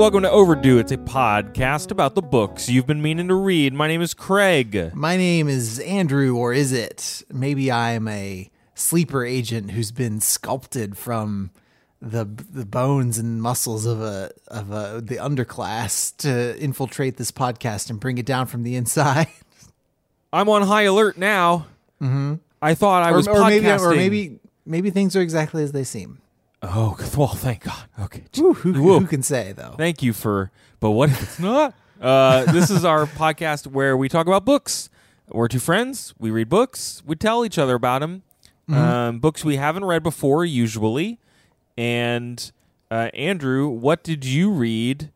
Welcome to Overdue. It's a podcast about the books you've been meaning to read. My name is Craig. My name is Andrew, or is it? Maybe I am a sleeper agent who's been sculpted from the the bones and muscles of a of a the underclass to infiltrate this podcast and bring it down from the inside. I'm on high alert now. Mm-hmm. I thought I was or, or maybe podcasting. or maybe maybe things are exactly as they seem. Oh, well, thank God. Okay. Who, who, who can say though? Thank you for. But what if it's not? Uh, this is our podcast where we talk about books. We're two friends. We read books. We tell each other about them. Mm-hmm. Um, books we haven't read before, usually. And uh, Andrew, what did you read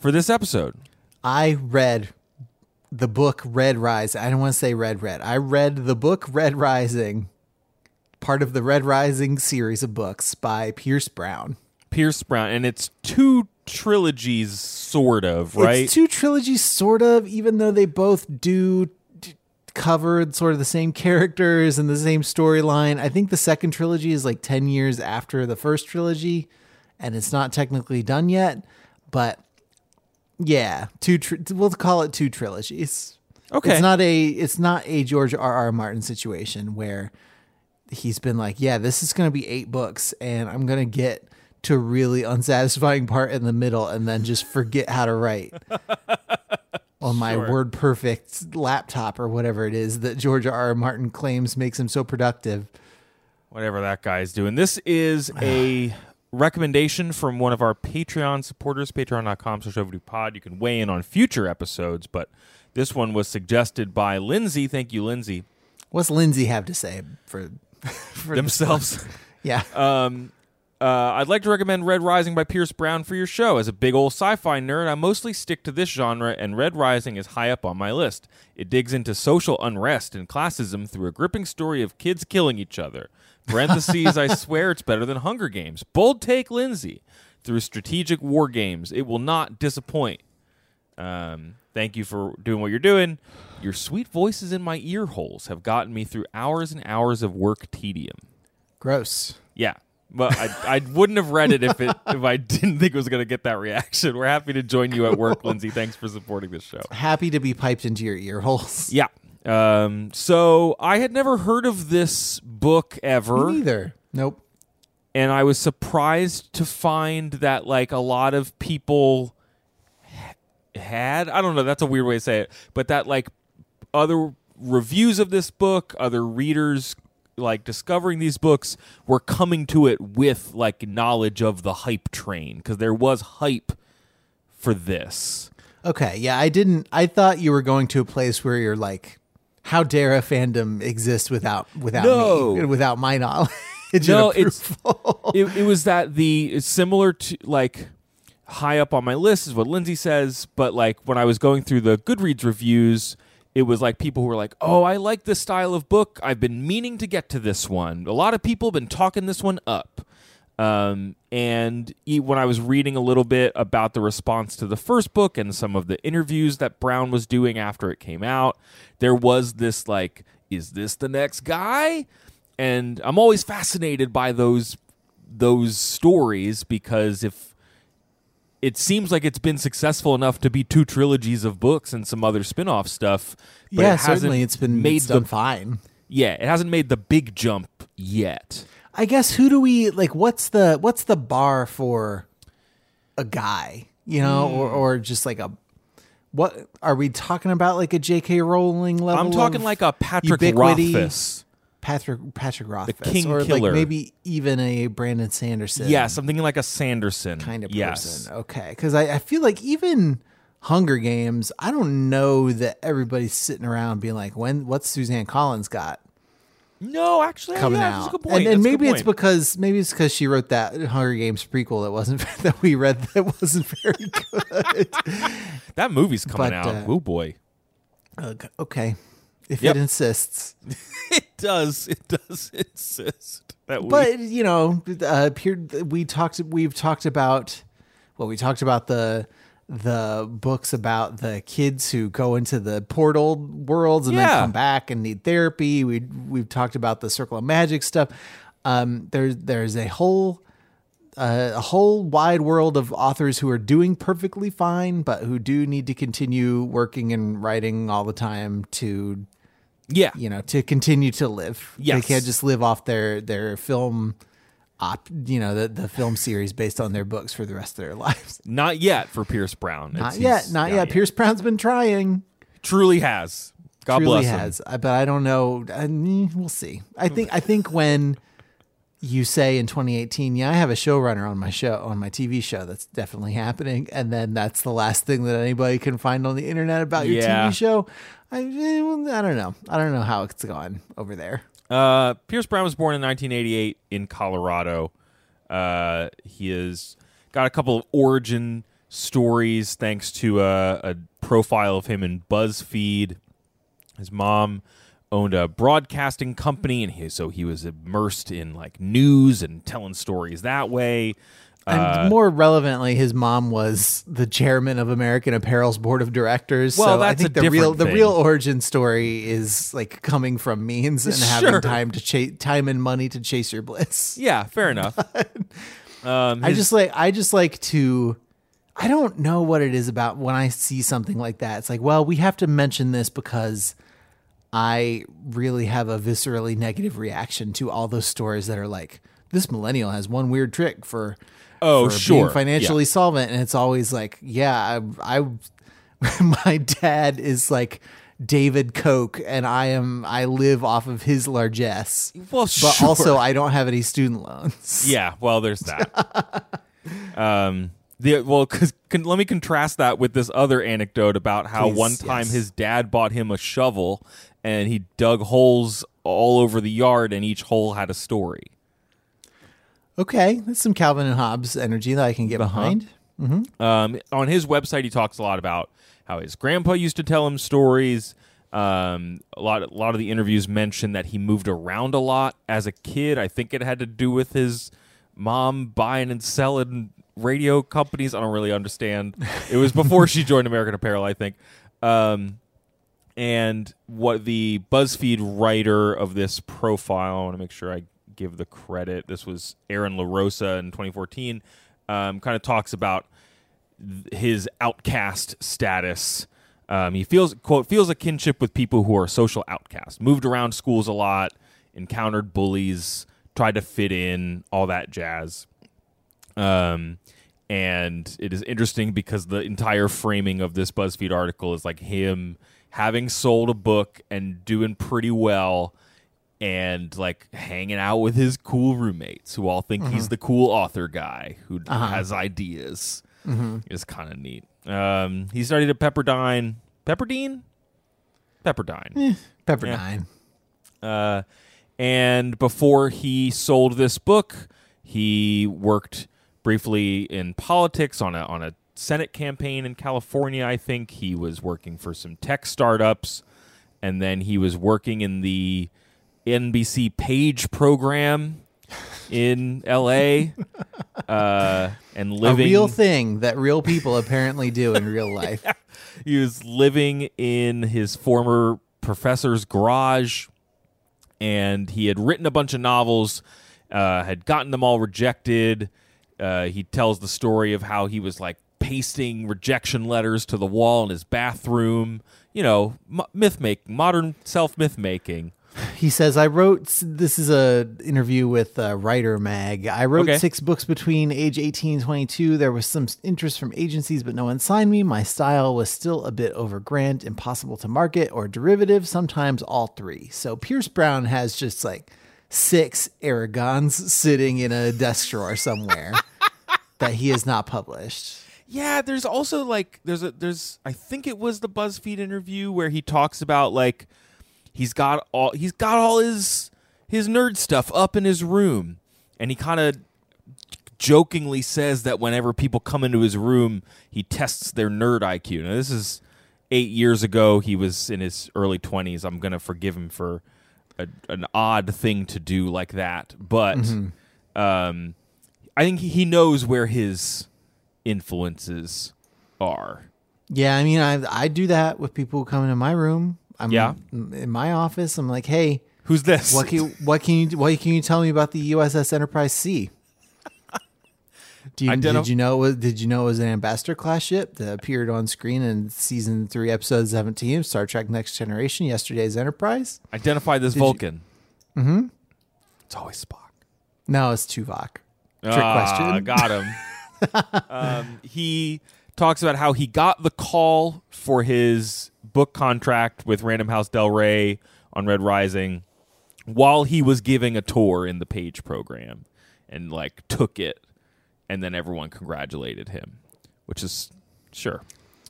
for this episode? I read the book Red Rise. I don't want to say Red Red. I read the book Red Rising, part of the Red Rising series of books by Pierce Brown. Pierce Brown, and it's two trilogies, sort of, right? It's two trilogies, sort of, even though they both do d- cover sort of the same characters and the same storyline. I think the second trilogy is like 10 years after the first trilogy, and it's not technically done yet, but yeah, two tri- we'll call it two trilogies. Okay. It's not a it's not a George R. R. Martin situation where he's been like, yeah, this is going to be eight books, and I'm going to get to a really unsatisfying part in the middle, and then just forget how to write on my Sure. word perfect laptop or whatever it is that George R. R. Martin claims makes him so productive. Whatever that guy is doing. This is a recommendation from one of our Patreon supporters, patreon.com slash pod. You can weigh in on future episodes, but this one was suggested by Lindsay. Thank you, Lindsay. What's Lindsay have to say for, for Themselves. Yeah. Um, uh, I'd like to recommend Red Rising by Pierce Brown for your show. As a big old sci fi nerd, I mostly stick to this genre, and Red Rising is high up on my list. It digs into social unrest and classism through a gripping story of kids killing each other. Parentheses, I swear it's better than Hunger Games. Bold take, Lindsay. Through strategic war games, it will not disappoint. Um, thank you for doing what you're doing. Your sweet voices in my ear holes have gotten me through hours and hours of work tedium. Gross. Yeah. But I, I wouldn't have read it if it if I didn't think it was going to get that reaction. We're happy to join you at work, Lindsay. Thanks for supporting this show. Happy to be piped into your ear holes. Yeah. Um, so I had never heard of this book ever, Me neither. Nope. and I was surprised to find that like a lot of people had. I don't know. That's a weird way to say it, but that like other reviews of this book, other readers like discovering these books were coming to it with like knowledge of the hype train because there was hype for this. Okay, yeah, I didn't. I thought you were going to a place where you're like, "How dare a fandom exist without without No. me, without my knowledge?" No, it's approval." it, it was that the similar to like high up on my list is what Lindsay says, but like when I was going through the Goodreads reviews, it was like people who were like, "Oh, I like this style of book. I've been meaning to get to this one. A lot of people have been talking this one up." Um, and when I was reading a little bit about the response to the first book and some of the interviews that Brown was doing after it came out, there was this like, "Is this the next guy?" and I'm always fascinated by those those stories because if it seems like it's been successful enough to be two trilogies of books and some other spin-off stuff but yeah, it certainly it's been made it's the done fine. yeah it hasn't made the big jump yet I guess who do we like? What's the what's the bar for a guy? You know, or Hmm. or just like a what are we talking about? Like a J.K. Rowling level? I'm talking like a Patrick ubiquity? Rothfuss Patrick Patrick Rothfuss, king or killer. like maybe even a Brandon Sanderson. yeah something like a Sanderson kind of yes person. Okay, because I, I feel like even Hunger Games, I don't know that everybody's sitting around being like, "When what's Suzanne Collins got No, actually, coming yeah, out?" good point. And, and maybe it's because maybe it's because she wrote that Hunger Games prequel that wasn't that we read that wasn't very good. that movie's coming but, out. uh, oh boy, okay, if Yep. it insists. it does. It does insist that we. but you know uh here we talked we've talked about well we talked about the the books about the kids who go into the portal worlds and Yeah. then come back and need therapy we we've talked about the circle of magic stuff um there's there's a whole uh, a whole wide world of authors who are doing perfectly fine but who do need to continue working and writing all the time to yeah, you know to continue to live. Yeah, they can't just live off their their film op you know the, the film series based on their books for the rest of their lives. Not yet for Pierce Brown. not yet he's- not, yet. pierce brown's been trying. Truly has. God truly bless him. has. Uh, but i don't know. I mean, we'll see. I think i think when you say in 2018 yeah i have a showrunner on my show on my tv show that's definitely happening. And then that's the last thing that anybody can find on the internet about your Yeah. tv show I, eh, I don't know i don't know how it's going over there Uh, Pierce Brown was born in 1988 in Colorado. Uh, he has got a couple of origin stories thanks to a, a profile of him in BuzzFeed. His mom owned a broadcasting company, and he, so he was immersed in like news and telling stories that way. And Uh, more relevantly, his mom was the chairman of American Apparel's board of directors. Well, so I that's think a the real different the real origin story is like coming from means and Sure. having time to chase time and money to chase your bliss. yeah, fair enough. um, I just like I just like to I don't know what it is about when I see something like that. It's like, well, we have to mention this because I really have a viscerally negative reaction to all those stories that are like this millennial has one weird trick for Oh, sure. financially solvent and it's always like yeah I, I my dad is like David Koch and I am I live off of his largesse well, but sure. also I don't have any student loans Yeah, well, there's that. um, the well, cause let me contrast that with this other anecdote about how Please, one time yes. his dad bought him a shovel and he dug holes all over the yard, and each hole had a story. Okay, that's some Calvin and Hobbes energy that I can get Uh-huh. behind. Um, on his website, he talks a lot about how his grandpa used to tell him stories. Um, a lot, a lot of the interviews mention that he moved around a lot as a kid. I think it had to do with his mom buying and selling radio companies. I don't really understand. It was before she joined American Apparel, I think. Um, and what the BuzzFeed writer of this profile, I want to make sure I give the credit. This was Erin La Rosa in 2014. Um, kind of talks about th- his outcast status. Um, he feels quote feels a kinship with people who are social outcasts. Moved around schools a lot, encountered bullies, tried to fit in, all that jazz. Um, and it is interesting because the entire framing of this BuzzFeed article is like him having sold a book and doing pretty well and like hanging out with his cool roommates who all think he's the cool author guy who has ideas. It's kind of neat. Um, he studied at Pepperdine. Pepperdine? Pepperdine. Pepperdine. Uh, and before he sold this book, he worked briefly in politics on a on a Senate campaign in California. I think he was working for some tech startups, and then he was working in the NBC Page program in L.A. uh, and A living real thing that real people apparently do in real life. he was living in his former professor's garage and he had written a bunch of novels uh, had gotten them all rejected uh, he tells the story of how he was like pasting rejection letters to the wall in his bathroom you know m- myth making modern self myth making He says, "I wrote. This is a interview with uh, Writer Mag. I wrote Okay. six books between age 18 and 22. There was some interest from agencies, but no one signed me. My style was still a bit over overgrant, impossible to market, or derivative. Sometimes all three. So Pierce Brown has just like six Eragons sitting in a desk drawer somewhere that he has not published. Yeah, there's also like there's a there's I think it was the BuzzFeed interview where he talks about like he's got all he's got all his his nerd stuff up in his room and he kind of jokingly says that whenever people come into his room, he tests their nerd IQ. Now this is 8 years ago, he was in his early 20s. I'm going to forgive him for a, an odd thing to do like that, but um I think he knows where his influences are. Yeah, I mean, I I do that with people who come into my room. I'm Yeah. in my office. I'm like, hey, Who's this? what can you, what can you what can you tell me about the USS Enterprise C? Do you, did you know did you know it was an ambassador class ship that appeared on screen in season three, episode seventeen of Star Trek: Next Generation? Yesterday's Enterprise. Identify this you- Vulcan. Mm-hmm. It's always Spock. No, it's Tuvok. Trick Ah, question. Got him. um, he talks about how he got the call for his book contract with Random House Del Rey on Red Rising while he was giving a tour in the Page program and like took it and then everyone congratulated him, which is sure.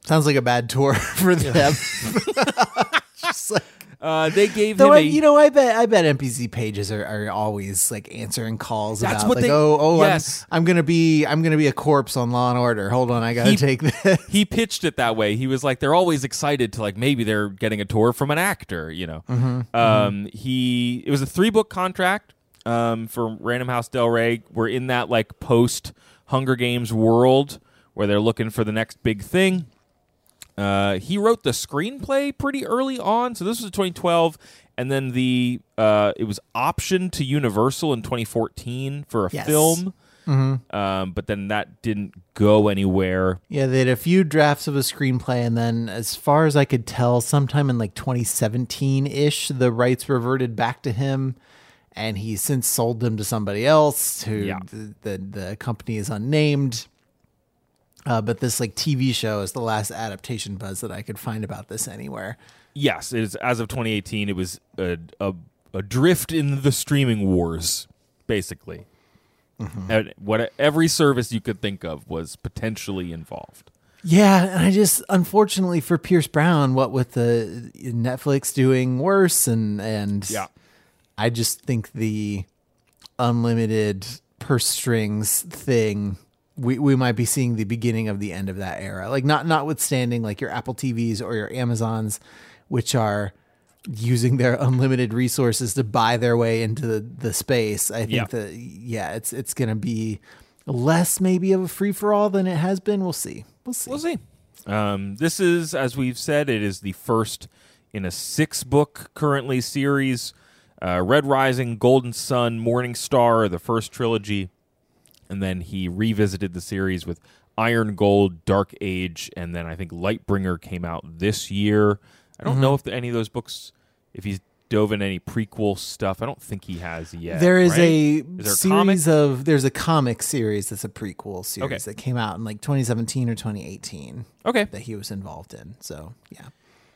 Sounds like a bad tour for them. Just like- Uh, they gave Though him I, a you know, I bet I bet NBC pages are, are always like answering calls That's about what like, they- oh, oh, I'm- yes. I'm, gonna be I'm gonna be a corpse on Law and Order. Hold on, I gotta He- take this. he pitched it that way. He was like, they're always excited to like maybe they're getting a tour from an actor, you know. Um, he it was a three book contract um, for Random House Del Rey. We're in that like post Hunger Games world where they're looking for the next big thing. Uh, he wrote the screenplay pretty early on, so this was 2012, and then the uh, it was optioned to Universal in 2014 for a Yes. film. Um, but then that didn't go anywhere. Yeah, they had a few drafts of a screenplay, and then, as far as I could tell, sometime in like 2017 ish, the rights reverted back to him, and he since sold them to somebody else. Who Yeah. the, the the company is unnamed. Uh, but this like TV show is the last adaptation buzz that I could find about this anywhere. Yes, it is, as of 2018, it was a, a, a drift in the streaming wars, basically. And what every service you could think of was potentially involved. Yeah, and I just unfortunately for Pierce Brown, what with the Netflix doing worse and and yeah, I just think the unlimited purse strings thing we, we might be seeing the beginning of the end of that era. Like not notwithstanding like your Apple TVs or your Amazons, which are using their unlimited resources to buy their way into the, the space. I think Yeah. that yeah, it's it's gonna be less maybe of a free for all than it has been. We'll see. We'll see. We'll see. Um, this is, as we've said, it is the first in a six book currently series. Uh, Red Rising, Golden Son, Morning Star, the first trilogy. And then he revisited the series with Iron Gold, Dark Age, and then I think Lightbringer came out this year. I don't know if any of those books, if he's dove in any prequel stuff. I don't think he has yet. There is right? a there a comic? series of there's a comic series that's a prequel series Okay. that came out in like 2017 or 2018 Okay. that he was involved in. So yeah,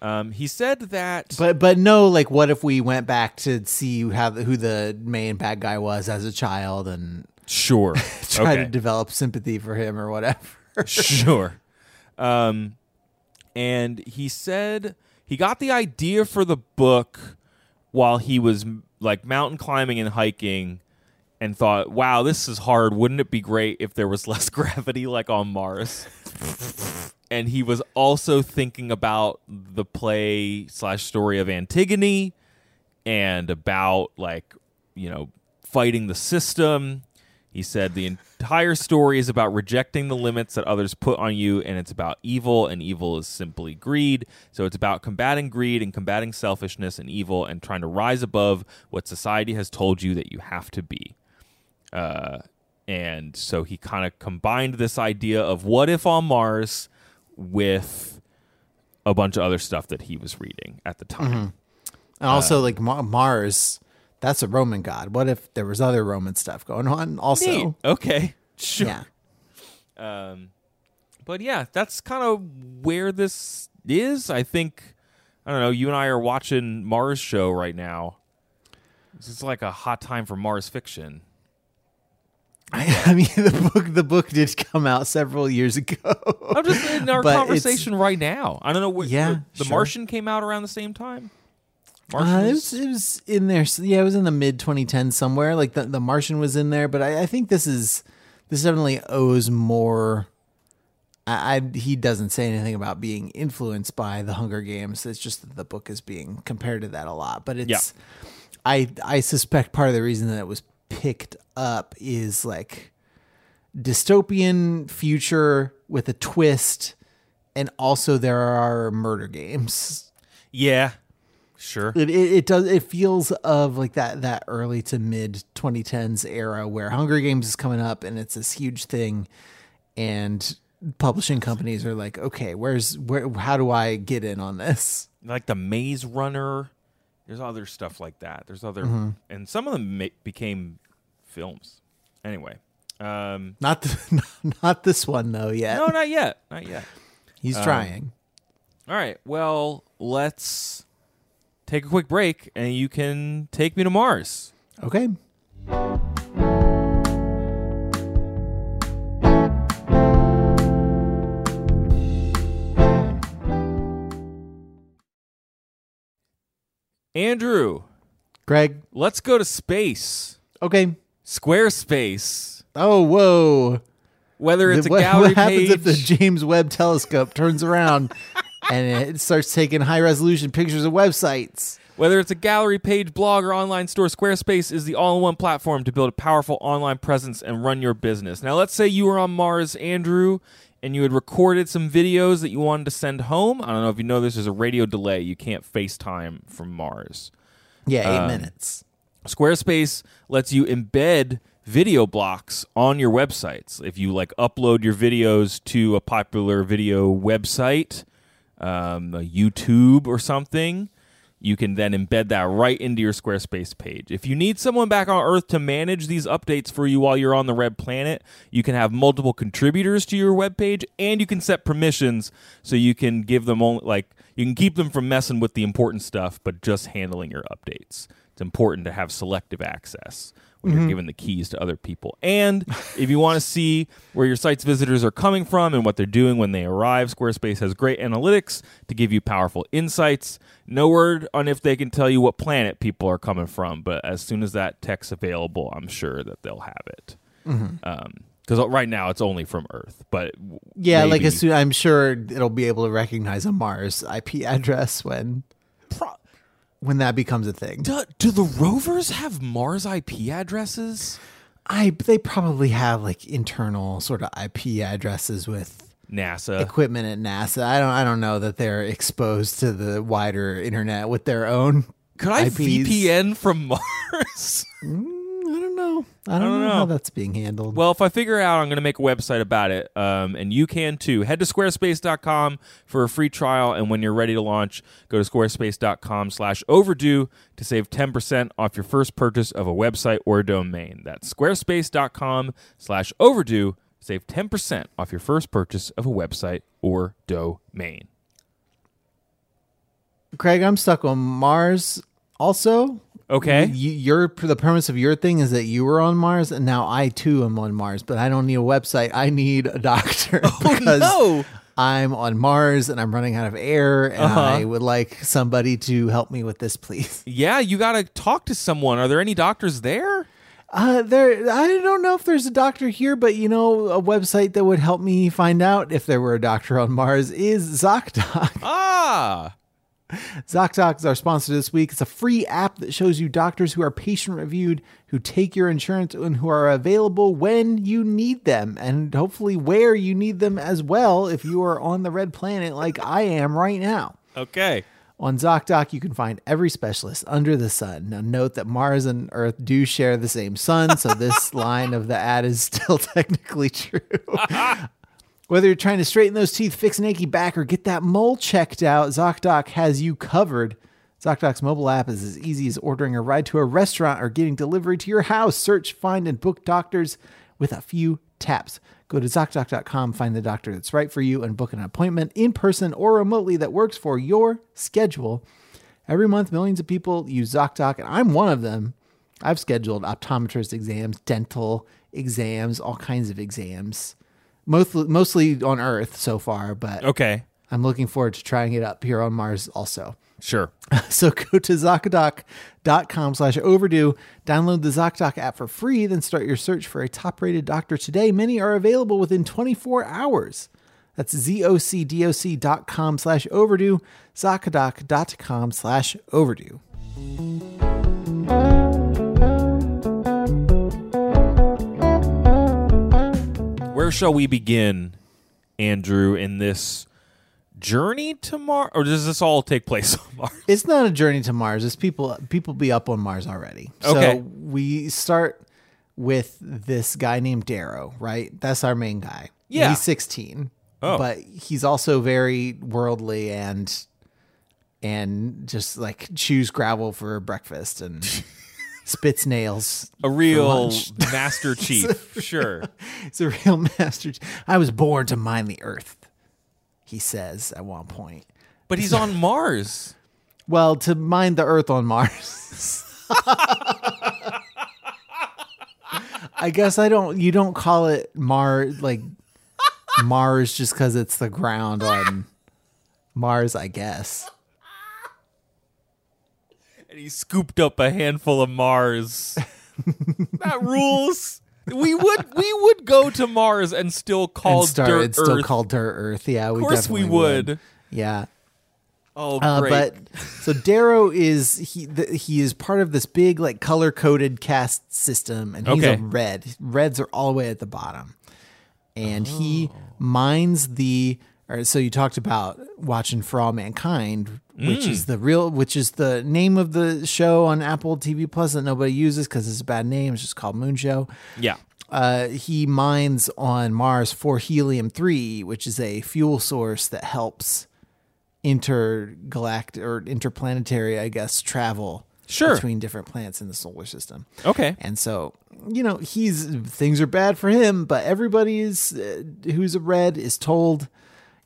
Um, he said that. but but no, like what if we went back to see how the, who the main bad guy was as a child and sure. try okay. to develop sympathy for him or whatever. sure. Um, and he said he got the idea for the book while he was like mountain climbing and hiking and thought, wow, this is hard. Wouldn't it be great if there was less gravity like on Mars? and he was also thinking about the play slash story of Antigone and about like, you know, fighting the system. He said the entire story is about rejecting the limits that others put on you, and it's about evil, and evil is simply greed. So it's about combating greed and combating selfishness and evil and trying to rise above what society has told you that you have to be. Uh, and so he kind of combined this idea of what if on Mars with a bunch of other stuff that he was reading at the time. And also like Ma- Mars, that's a Roman god. What if there was other Roman stuff going on also? Neat. Okay. Sure. Yeah. Um, but yeah, that's kind of where this is. I think I don't know. You and I are watching Mars show right now. It's like a hot time for Mars fiction. I, I mean, the book the book did come out several years ago. I'm just in our conversation right now. I don't know what. Yeah, the, the sure. Martian came out around the same time. Martian Uh, it, was- was, it was in there. Yeah, it was in the mid 2010s somewhere. Like the, the Martian was in there, but I, I think this is this definitely owes more. I, I he doesn't say anything about being influenced by the Hunger Games. It's just that the book is being compared to that a lot. But it's, Yeah. I I suspect part of the reason that it was picked up is like dystopian future with a twist, and also there are murder games yeah, sure. it, it, it does it feels of like that that early to mid 2010s era where hunger games is coming up and it's this huge thing and publishing companies are like okay where's where how do i get in on this like the Maze Runner. There's other stuff like that. There's other, Mm-hmm. and some of them ma- became films. Anyway, um, not the, not this one though yet no, not yet, not yet. he's trying All right, well, let's take a quick break, and you can take me to Mars. okay. Andrew, greg. Let's go to space. okay. Squarespace. oh whoa. Whether it's a what, gallery what happens page, if the james webb telescope turns around and it starts taking high resolution pictures of websites Whether it's a gallery page, blog, or online store, Squarespace is the all in one platform to build a powerful online presence and run your business. Now, let's say you were on Mars, Andrew, and you had recorded some videos that you wanted to send home. I don't know if you know this, there's a radio delay. You can't FaceTime from Mars. yeah eight Um, minutes Squarespace lets you embed video blocks on your websites. If you like upload your videos to a popular video website, um, YouTube or something, you can then embed that right into your Squarespace page. If you need someone back on Earth to manage these updates for you while you're on the red planet, you can have multiple contributors to your web page and you can set permissions so you can give them only like you can keep them from messing with the important stuff but just handling your updates. It's important to have selective access when you're mm-hmm. giving the keys to other people. And if you want to see where your site's visitors are coming from and what they're doing when they arrive, Squarespace has great analytics to give you powerful insights. No word on if they can tell you what planet people are coming from, but as soon as that tech's available, I'm sure that they'll have it. Mm-hmm. Um, because right now it's only from Earth, but Yeah, like as soon I'm sure it'll be able to recognize a Mars IP address when Pro- when that becomes a thing. do, do the rovers have Mars IP addresses? I they probably have like internal sort of IP addresses with NASA. equipment at NASA. I don't I don't know that they're exposed to the wider internet with their own. Could I IPs. VPN from Mars? Mm, I don't know. I don't, know, know. how that's being handled. Well, if I figure it out, I'm going to make a website about it, um, and you can too. Head to squarespace.com for a free trial, and when you're ready to launch, go to squarespace.com/overdue to save 10% off your first purchase of a website or a domain. That's squarespace.com/overdue. Save 10% off your first purchase of a website or domain. Craig, I'm stuck on Mars. Also, Okay. you, your the premise of your thing is that you were on Mars, and now I too am on Mars. But I don't need a website. I need a doctor because no. I'm on Mars and I'm running out of air, and Uh-huh. I would like somebody to help me with this, please. Yeah, you got to talk to someone. Are there any doctors there? Uh, there, I don't know if there's a doctor here, but you know, a website that would help me find out if there were a doctor on Mars is ZocDoc. Ah. ZocDoc is our sponsor this week. It's a free app that shows you doctors who are patient reviewed, who take your insurance, and who are available when you need them, and hopefully where you need them as well if you are on the red planet like I am right now. Okay. On ZocDoc, you can find every specialist under the sun. Now, note that Mars and Earth do share the same sun, so this line of the ad is still technically true. Whether you're trying to straighten those teeth, fix an achy back, or get that mole checked out, ZocDoc has you covered. ZocDoc's mobile app is as easy as ordering a ride to a restaurant or getting delivery to your house. Search, find, and book doctors with a few taps. Go to ZocDoc.com, find the doctor that's right for you, and book an appointment in person or remotely that works for your schedule. Every month, millions of people use ZocDoc, and I'm one of them. I've scheduled optometrist exams, dental exams, all kinds of exams. Mostly, mostly on Earth so far, but Okay. I'm looking forward to trying it up here on Mars also. Sure. So go to ZocDoc.com slash overdue, download the ZocDoc app for free, then start your search for a top rated doctor today. Many are available within 24 hours. That's zocdoc.com slash overdue, ZocDoc.com slash overdue. Where shall we begin, Andrew, in this journey to Mars? Or does this all take place on Mars? It's not a journey to Mars. It's people people be up on Mars already. Okay. So we start with this guy named Darrow, right? That's our main guy. Yeah. He's 16. Oh. But he's also very worldly and and just like chews gravel for breakfast and spits nails. A real. Master Chief. Sure. He's a real master. Chief. I was born to mine the earth, he says at one point. But he's on Mars. Well, to mine the earth on Mars. I guess I don't you don't call it Mars like Mars just cuz it's the ground on Mars, I guess. And he scooped up a handful of Mars. that rules. We would we would go to Mars and still call and start dirt still called Dirt Earth. Yeah, we of course we definitely would. Yeah. Oh, Uh, but so Darrow is he the, he is part of this big like color coded caste system, and he's Okay. a red. Reds are all the way at the bottom, and he Oh. mines the. So you talked about watching For All Mankind, which Mm. is the real, which is the name of the show on Apple TV Plus that nobody uses because it's a bad name. It's just called Moon Show yeah. uh, he mines on Mars for helium 3, which is a fuel source that helps intergalactic or interplanetary, I guess, travel Sure. between different planets in the solar system. Okay. And so, you know, he's things are bad for him, but everybody is uh, who's a red is told,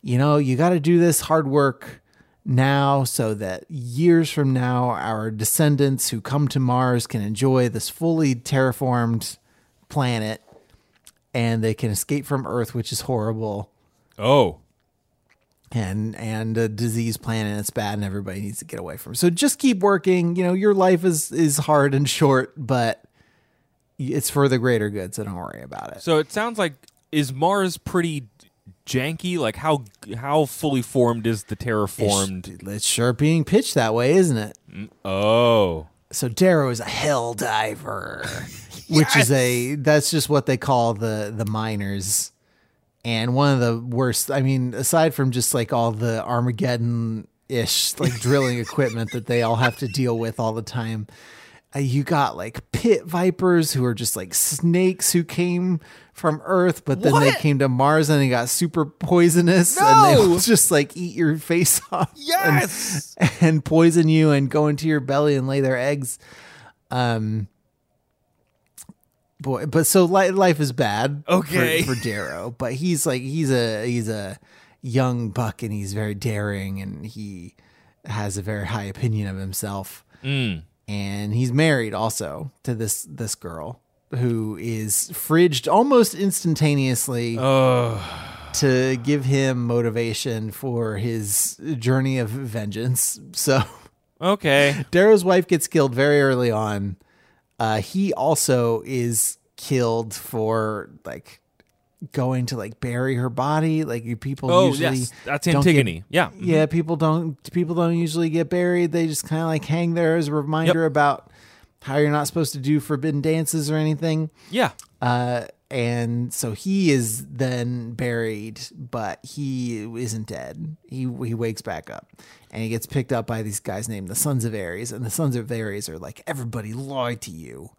you know, you got to do this hard work now so that years from now our descendants who come to Mars can enjoy this fully terraformed planet and they can escape from Earth, which is horrible. Oh. And and a disease planet, it's bad, and everybody needs to get away from. it. So just keep working. You know, your life is is hard and short, but it's for the greater good. So don't worry about it. So it sounds like is Mars pretty janky? Like how how fully formed is the terraformed? It's, it's sure being pitched that way, isn't it? Mm, oh. So Darrow is a hell diver, which is a that's just what they call the the miners. And one of the worst, I mean, aside from just like all the Armageddon ish like drilling equipment that they all have to deal with all the time, you got like pit vipers who are just like snakes who came from Earth, but then they came to Mars and they got super poisonous and they just like eat your face off. and- Yes. and poison you and go into your belly and lay their eggs. Um, boy, but so li- life is bad. for- Okay. for, Darrow, but he's like he's a he's a young buck and he's very daring and he has a very high opinion of himself. Mm. And he's married also to this this girl who is fridged almost instantaneously to give him motivation for his journey of vengeance. So Okay. Darrow's wife gets killed very early on. Uh, he also is killed for like going to like bury her body. Like you- people Oh usually yes, that's don't get- Antigone. yeah. yeah, people don't people don't usually get buried. They just kind of like hang there as a reminder about how you're not supposed to do forbidden dances or anything. Yeah. Uh, and so he is then buried, but he isn't dead. He he wakes back up, and he gets picked up by these guys named the Sons of Ares. And the Sons of Ares are like, everybody lied to you.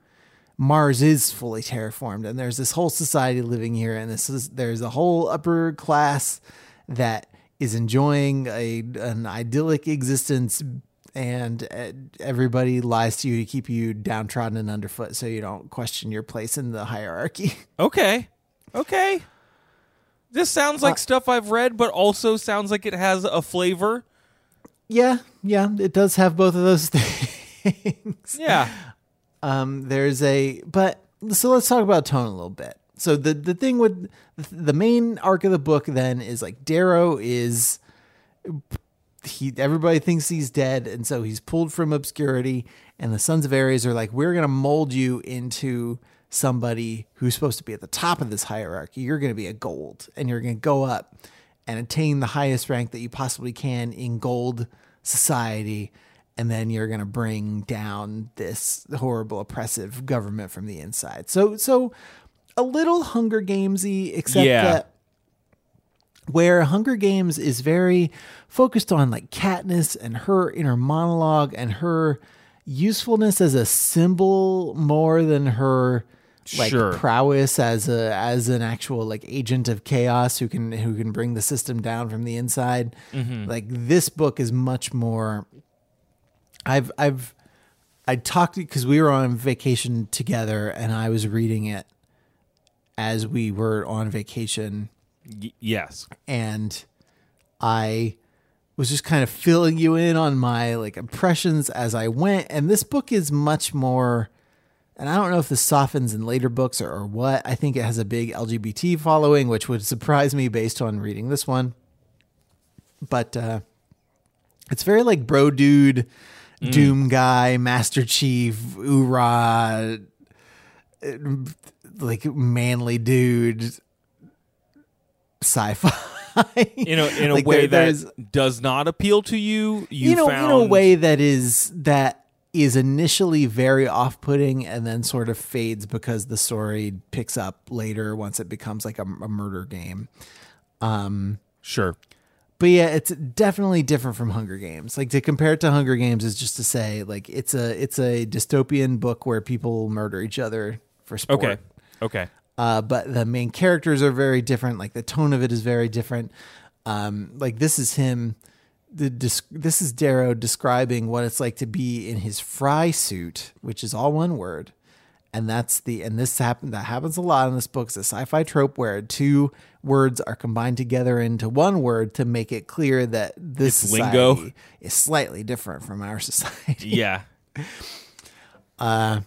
Mars is fully terraformed, and there's this whole society living here, and this is there's a whole upper class that is enjoying a an idyllic existence, and uh, everybody lies to you to keep you downtrodden and underfoot, so you don't question your place in the hierarchy. Okay. Okay. This sounds Uh, like stuff I've read, but also sounds like it has a flavor. yeah, yeah, it does have both of those things. Yeah. Um, there's a but so let's talk about tone a little bit. So the the thing with the main arc of the book then is like Darrow is he everybody thinks he's dead and so he's pulled from obscurity and the sons of ares are like we're going to mold you into somebody who's supposed to be at the top of this hierarchy you're going to be a gold and you're going to go up and attain the highest rank that you possibly can in gold society and then you're going to bring down this horrible oppressive government from the inside so so a little hunger gamesy except Yeah. that where Hunger Games is very focused on like Katniss and her inner monologue and her usefulness as a symbol more than her like Sure. prowess as a as an actual like agent of chaos who can who can bring the system down from the inside. Mm-hmm. Like this book is much more I've I've I talked because we were on vacation together and I was reading it as we were on vacation Y- yes. and I was just kind of filling you in on my like impressions as I went. And this book is much more, and I don't know if this softens in later books or, or what. I think it has a big LGBT following, which would surprise me based on reading this one. But uh, it's very like bro dude, doom guy, master chief, oorah, uh, like manly dude sci-fi In a in a Like, way there- that does not appeal to you. You, you know found in a way that is that is initially very off-putting and then sort of fades because the story picks up later once it becomes like a, a murder game Um, Sure. But yeah it's definitely different from hunger games like to compare it to hunger games is just to say like it's a it's a dystopian book where people murder each other for sport Okay. Okay. uh, but the main characters are very different. Like the tone of it is very different. Um, like this is him. The this is Darrow describing what it's like to be in his fry suit, which is all one word, and that's the and this happen that happens a lot in this book. It's a sci-fi trope where two words are combined together into one word to make it clear that this It's lingo. is slightly different from our society. Yeah. Uh,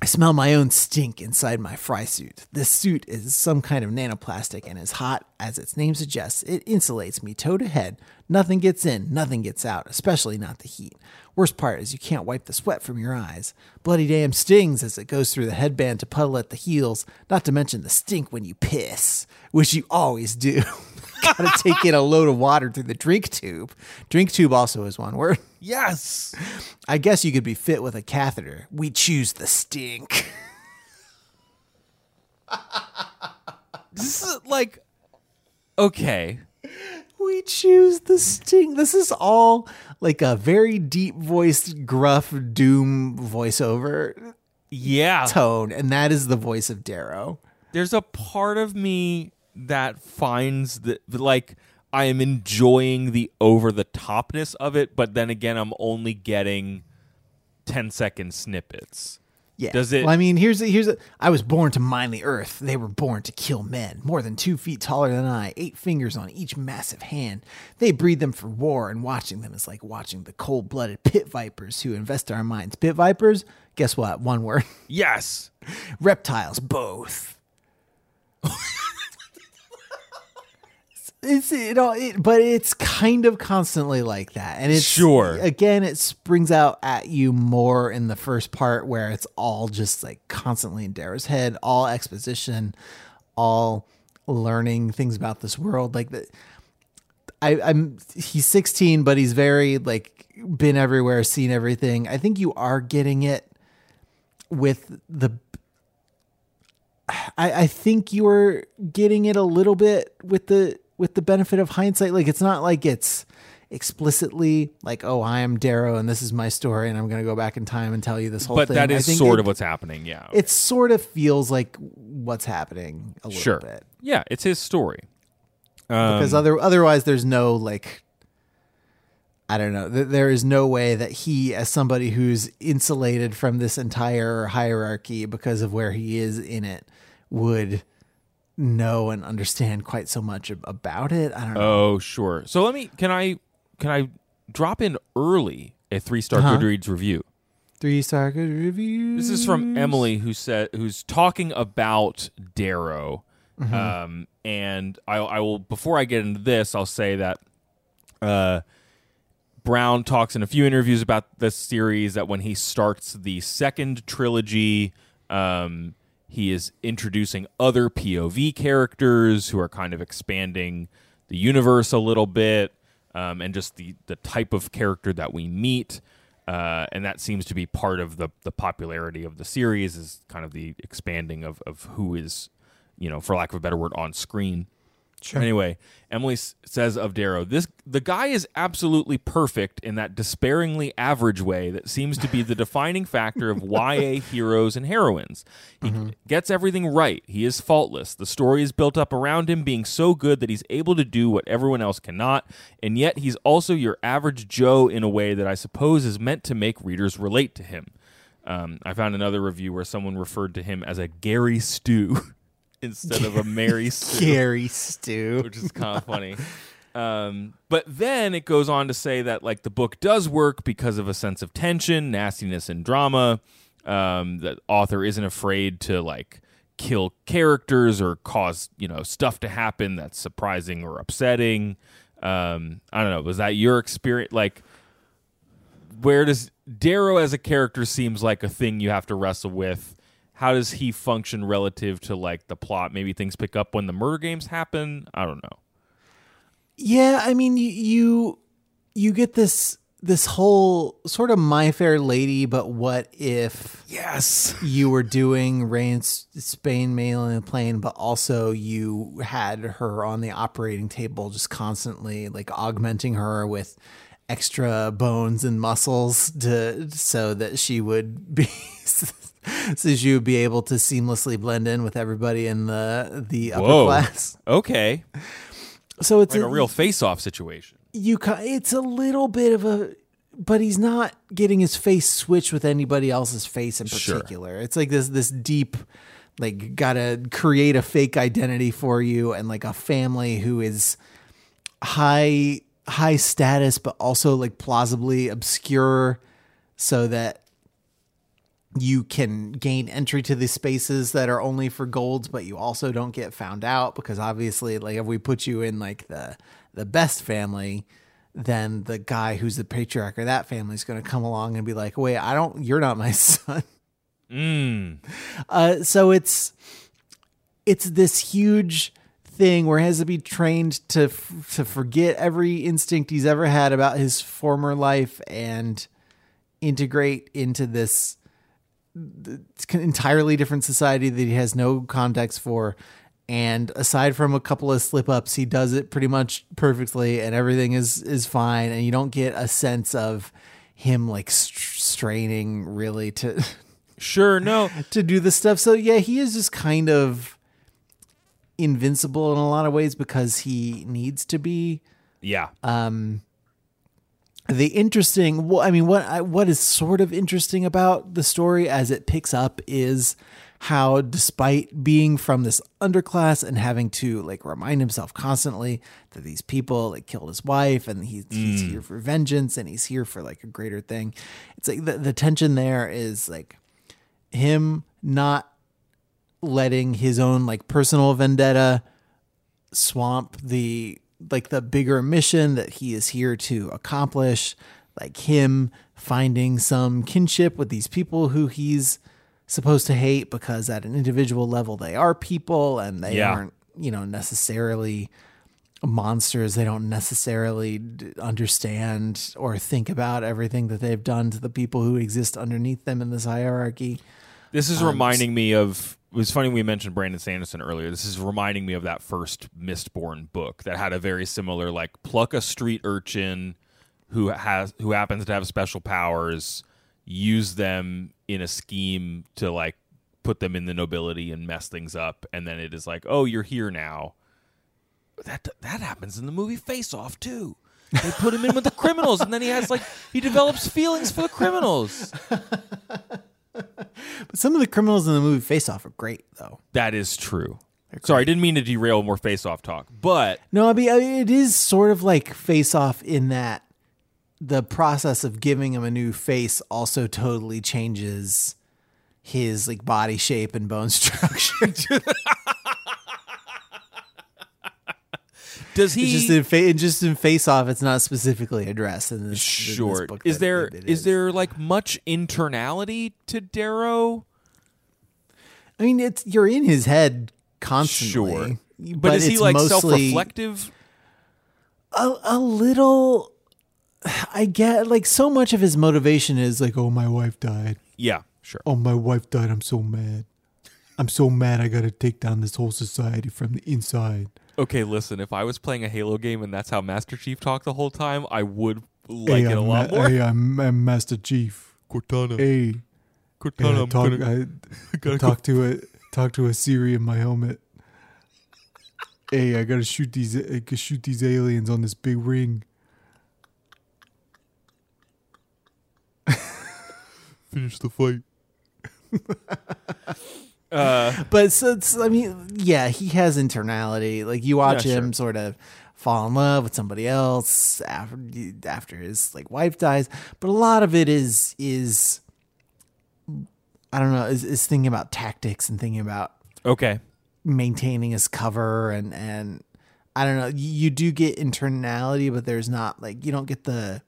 I smell my own stink inside my fry suit. This suit is some kind of nanoplastic and is hot, as its name suggests. It insulates me toe to head. Nothing gets in, nothing gets out, especially not the heat. Worst part is you can't wipe the sweat from your eyes. Bloody damn stings as it goes through the headband to puddle at the heels, not to mention the stink when you piss, which you always do. Gotta take in a load of water through the drink tube. Drink tube also is one word. Yes. I guess you could be fit with a catheter. We choose the stink. This is like okay. We choose the stink. This is all like a very deep voiced, gruff doom voiceover Yeah. tone, and that is the voice of Darrow. There's a part of me that finds that like I am enjoying the over the topness of it, but then again I'm only getting 10 second snippets. Yeah. Does it- Well, I mean, here's here's. A, I was born to mine the earth. They were born to kill men. More than two feet taller than I, eight fingers on each massive hand. They breed them for war, and watching them is like watching the cold-blooded pit vipers who invest our minds. Pit vipers. Guess what? One word. Yes. reptiles both it's you know it, but it's kind of constantly like that and it's Sure. again it springs out at you more in the first part where it's all just like constantly in Darrow's head all exposition all learning things about this world like the I, I'm he's 16, but he's very like been everywhere, seen everything. I think you are getting it with the. I, I think you are getting it a little bit with the with the benefit of hindsight. Like it's not like it's explicitly like, oh, I am Darrow and this is my story, and I'm gonna go back in time and tell you this whole But thing. that I think sort it- of what's happening, yeah. It sort of feels like what's happening a little sure. bit Yeah, it's his story. because um, other otherwise there's no like I don't know. Th- There is no way that he, as somebody who's insulated from this entire hierarchy because of where he is in it, would know and understand quite so much about it. I don't know. Oh, sure. So let me can I can I drop in early a three star Uh-huh. Goodreads review? Three star good reviews. This is from Emily, who said who's talking about Darrow, um, and I, I will before I get into this, I'll say that uh, Brown talks in a few interviews about this series that when he starts the second trilogy, um, he is introducing other POV characters who are kind of expanding the universe a little bit, um, and just the the type of character that we meet. Uh, and that seems to be part of the the popularity of the series is kind of the expanding of of who is, you know, for lack of a better word, on screen. Sure. Anyway, Emily s- says of Darrow, this the guy is absolutely perfect in that despairingly average way that seems to be the defining factor of YA heroes and heroines. He gets everything right. He is faultless. The story is built up around him being so good that he's able to do what everyone else cannot, and yet he's also your average Joe in a way that I suppose is meant to make readers relate to him. Um, I found another review where someone referred to him as a Gary Stu instead of a Mary Stew Gary Stu. which is kind of funny. Um, but then it goes on to say that like the book does work because of a sense of tension, nastiness, and drama. Um, the author isn't afraid to like kill characters or cause you know stuff to happen that's surprising or upsetting. Um, I don't know. Was that your experience? Like, where does Darrow as a character seems like a thing you have to wrestle with? How does he function relative to like the plot? Maybe things pick up when the murder games happen. I don't know. Yeah, I mean you you, get this this whole sort of My Fair Lady, but what if Yes. you were doing Rain Spain a plane, but also you had her on the operating table just constantly like augmenting her with extra bones and muscles to so that she would be so would be able to seamlessly blend in with everybody in the the upper Whoa. class. Okay. So it's Like a real face-off situation. you it's a little bit of a but he's not getting his face switched with anybody else's face in Sure. particular it's like this this deep like gotta create a fake identity for you and like a family who is high high status but also like plausibly obscure so that you can gain entry to these spaces that are only for golds, but you also don't get found out because obviously, like if we put you in like the the best family, then the guy who's the patriarch of that family is going to come along and be like, "Wait, I don't. You're not my son." Mm. Uh, so it's it's this huge thing where he has to be trained to f- to forget every instinct he's ever had about his former life and integrate into this th- entirely different society that he has no context for. And aside from a couple of slip ups, he does it pretty much perfectly, and everything is is fine. And you don't get a sense of him like str- straining really to Sure, no. to do this stuff. So yeah, he is just kind of invincible in a lot of ways because he needs to be. Yeah. Um, The interesting, well, I mean, what I, what is sort of interesting about the story as it picks up is how, despite being from this underclass and having to like remind himself constantly that these people like killed his wife and he's, he's mm. here for vengeance and he's here for like a greater thing, it's like the, the tension there is like him not letting his own like personal vendetta swamp the like the bigger mission that he is here to accomplish like him finding some kinship with these people who he's supposed to hate because at an individual level they are people and they Yeah. aren't you know necessarily monsters they don't necessarily understand or think about everything that they've done to the people who exist underneath them in this hierarchy This Um, is reminding me of. It was funny we mentioned Brandon Sanderson earlier. This is reminding me of that first Mistborn book that had a very similar like pluck a street urchin who has who happens to have special powers, use them in a scheme to like put them in the nobility and mess things up, and then it is like, oh, you're here now. That that happens in the movie Face Off too. They put him in with the criminals, and then he has like he develops feelings for the criminals. But some of the criminals in the movie Face Off are great, though. That is true. Sorry, I didn't mean to derail more face off talk, but No, I mean, I mean, it is sort of like Face Off in that the process of giving him a new face also totally changes his like body shape and bone structure. Does he just in fa- just in face off, it's not specifically addressed in this. in this book Is there it is there like much internality to Darrow? I mean, it's you're in his head constantly. Sure. but, But, is he like self-reflective? A, a little. I get like so much of his motivation is like, oh, my wife died. Yeah, sure. Oh, my wife died. I'm so mad. I'm so mad. I got to take down this whole society from the inside. Okay, listen. If I was playing a Halo game and that's how Master Chief talked the whole time, I would like it a lot more. I'm, I'm uh, Master Chief. Cortana, Hey, Cortana, I'm talk, gonna, I, gotta talk to a talk to a Siri in my helmet. Hey, I gotta shoot these. I gotta shoot these aliens on this big ring. finish the fight. uh, But so it's, I mean, yeah, he has internality. Like you watch Yeah, him sure. sort of fall in love with somebody else after after his like wife dies. But a lot of it is is I don't know is, is thinking about tactics and thinking about okay. maintaining his cover and and I don't know. You, you do get internality, but there's not like you don't get the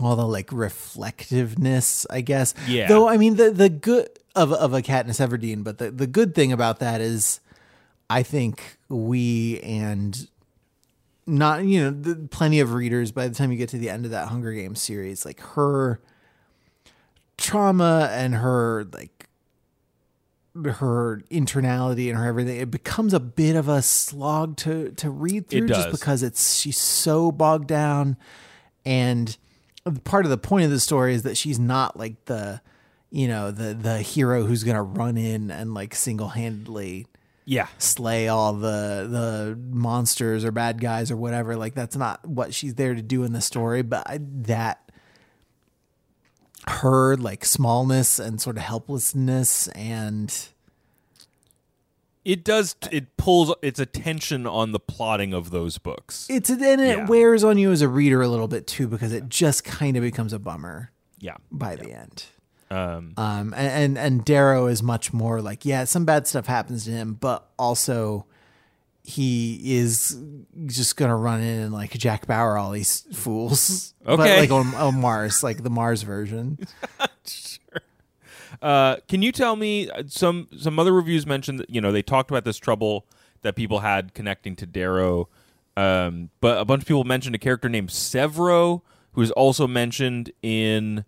all the like reflectiveness, I guess. Yeah. Though I mean the the good of of a Katniss Everdeen, but the the good thing about that is, I think we and not you know the, plenty of readers by the time you get to the end of that Hunger Games series, like her trauma and her like her internality and her everything it becomes a bit of a slog to to read through just because it's she's so bogged down and part of the point of the story is that she's not like the you know the the hero who's gonna run in and like single-handedly Yeah. slay all the the monsters or bad guys or whatever like that's not what she's there to do in the story but I, that her like smallness and sort of helplessness and It does. It pulls its attention on the plotting of those books. it's then it Yeah. wears on you as a reader a little bit too because it just kind of becomes a bummer yeah. by the end Um, um and, and and darrow is much more like yeah some bad stuff happens to him but also he is just gonna run in and like jack bauer all these fools Okay, but like on, on mars like the mars version Uh, can you tell me uh, some some other reviews mentioned that you know they talked about this trouble that people had connecting to Darrow, um, but a bunch of people mentioned a character named Sevro who is also mentioned in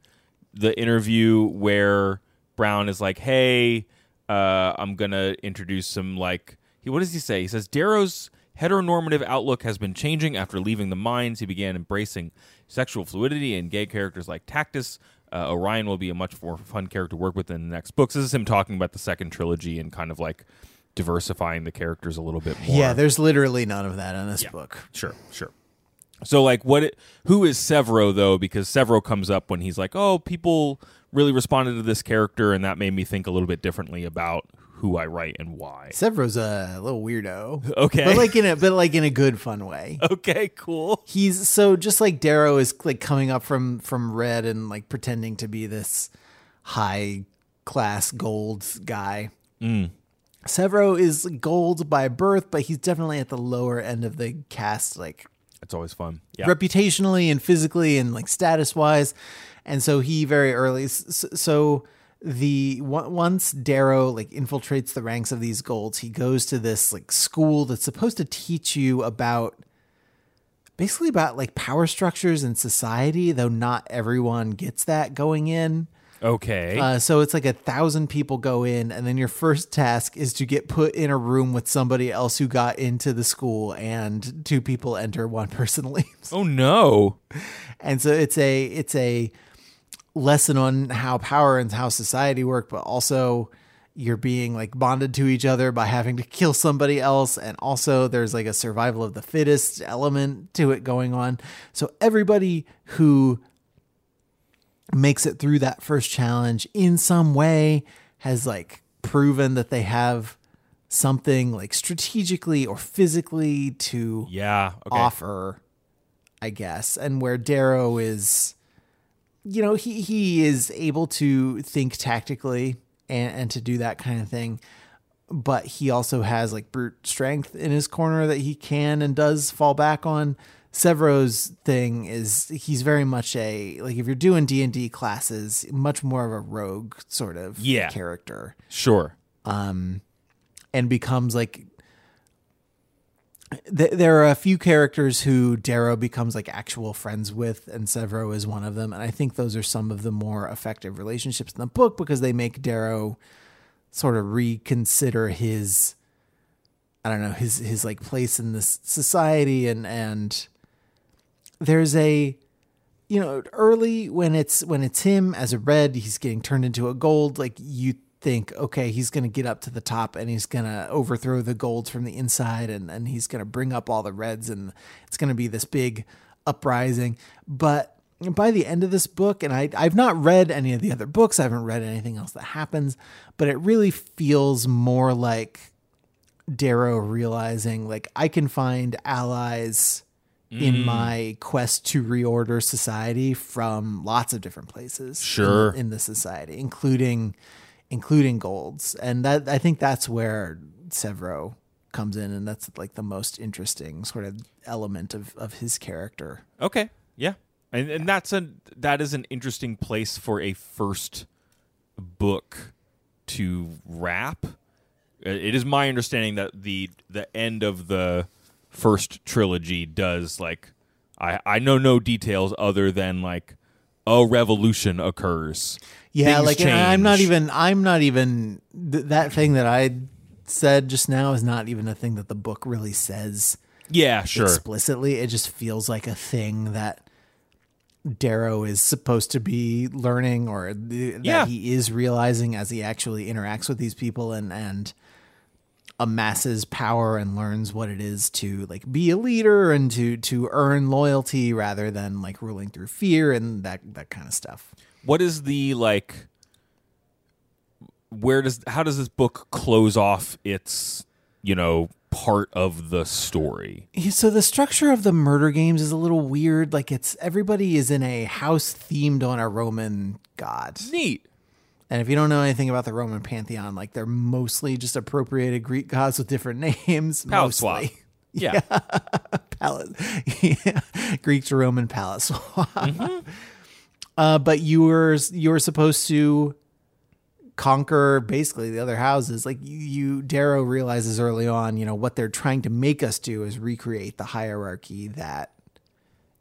the interview where Brown is like, "Hey, uh, I'm gonna introduce some like he what does he say? He says Darrow's heteronormative outlook has been changing after leaving the mines. He began embracing sexual fluidity and gay characters like Tactus. Uh, Orion will be a much more fun character to work with in the next books. This is him talking about the second trilogy and kind of like diversifying the characters a little bit more. yeah there's literally none of that in this book Sure, sure. So like what it, who is Sevro though because Sevro comes up when he's like, "Oh, people really responded to this character and that made me think a little bit differently about who I write and why." Sevro's a little weirdo Okay. but like in a but like in a good fun way Okay, cool. he's so just like Darrow is like coming up from from red and like pretending to be this high class gold guy. Mm. Sevro is gold by birth, but he's definitely at the lower end of the caste, like It's always fun. Yeah. reputationally and physically and like status wise. And so he very early. So the once Darrow like infiltrates the ranks of these golds, he goes to this like school that's supposed to teach you about basically about like power structures in society, though not everyone gets that going in. okay. Uh, so it's like a thousand people go in, and then your first task is to get put in a room with somebody else who got into the school, and two people enter, one person leaves. oh no. And so it's a it's a lesson on how power and how society work, but also you're being like bonded to each other by having to kill somebody else and also there's like a survival of the fittest element to it going on. So everybody who makes it through that first challenge in some way has like proven that they have something like strategically or physically to Yeah. Okay. offer I guess, and where Darrow is, you know, he he is able to think tactically and, and to do that kind of thing, but he also has like brute strength in his corner that he can and does fall back on. Sevro's thing is he's very much a like if you're doing D and D classes, much more of a rogue sort of Yeah. character Sure. Um, and becomes like th- there are a few characters who Darrow becomes like actual friends with, and Sevro is one of them. And I think those are some of the more effective relationships in the book because they make Darrow sort of reconsider his, I don't know, his his like place in this society, and and there's a you know early when it's when it's him as a red he's getting turned into a gold like you think okay he's going to get up to the top and he's going to overthrow the golds from the inside and and he's going to bring up all the reds and it's going to be this big uprising but by the end of this book and I I've not read any of the other books I haven't read anything else that happens but it really feels more like Darrow realizing like I can find allies in mm. my quest to reorder society from lots of different places in- Sure. in, the society including including golds and that I think that's where Sevro comes in and that's like the most interesting sort of element of of his character Okay. Yeah. And and that's a that is an interesting place for a first book to wrap. Uh, It is my understanding that the the end of the first trilogy does like I I know no details other than like a revolution occurs. Yeah, like and I'm not even I'm not even th- that thing that I said just now is not even a thing that the book really says Yeah, sure. explicitly. It just feels like a thing that Darrow is supposed to be learning or th- that Yeah. he is realizing as he actually interacts with these people and and amasses power and learns what it is to like be a leader and to to earn loyalty rather than like ruling through fear and that that kind of stuff. What is the like where does how does this book close off its you know part of the story So the structure of the murder games is a little weird. Like it's everybody is in a house themed on a Roman god. neat And if you don't know anything about the Roman pantheon, like they're mostly just appropriated Greek gods with different names. palette swap mostly. yeah Palette, yeah. Greek to Roman palette swap. Mm-hmm. Uh, but you were you were supposed to conquer basically the other houses. Like you, you, Darrow realizes early on, you know, what they're trying to make us do is recreate the hierarchy that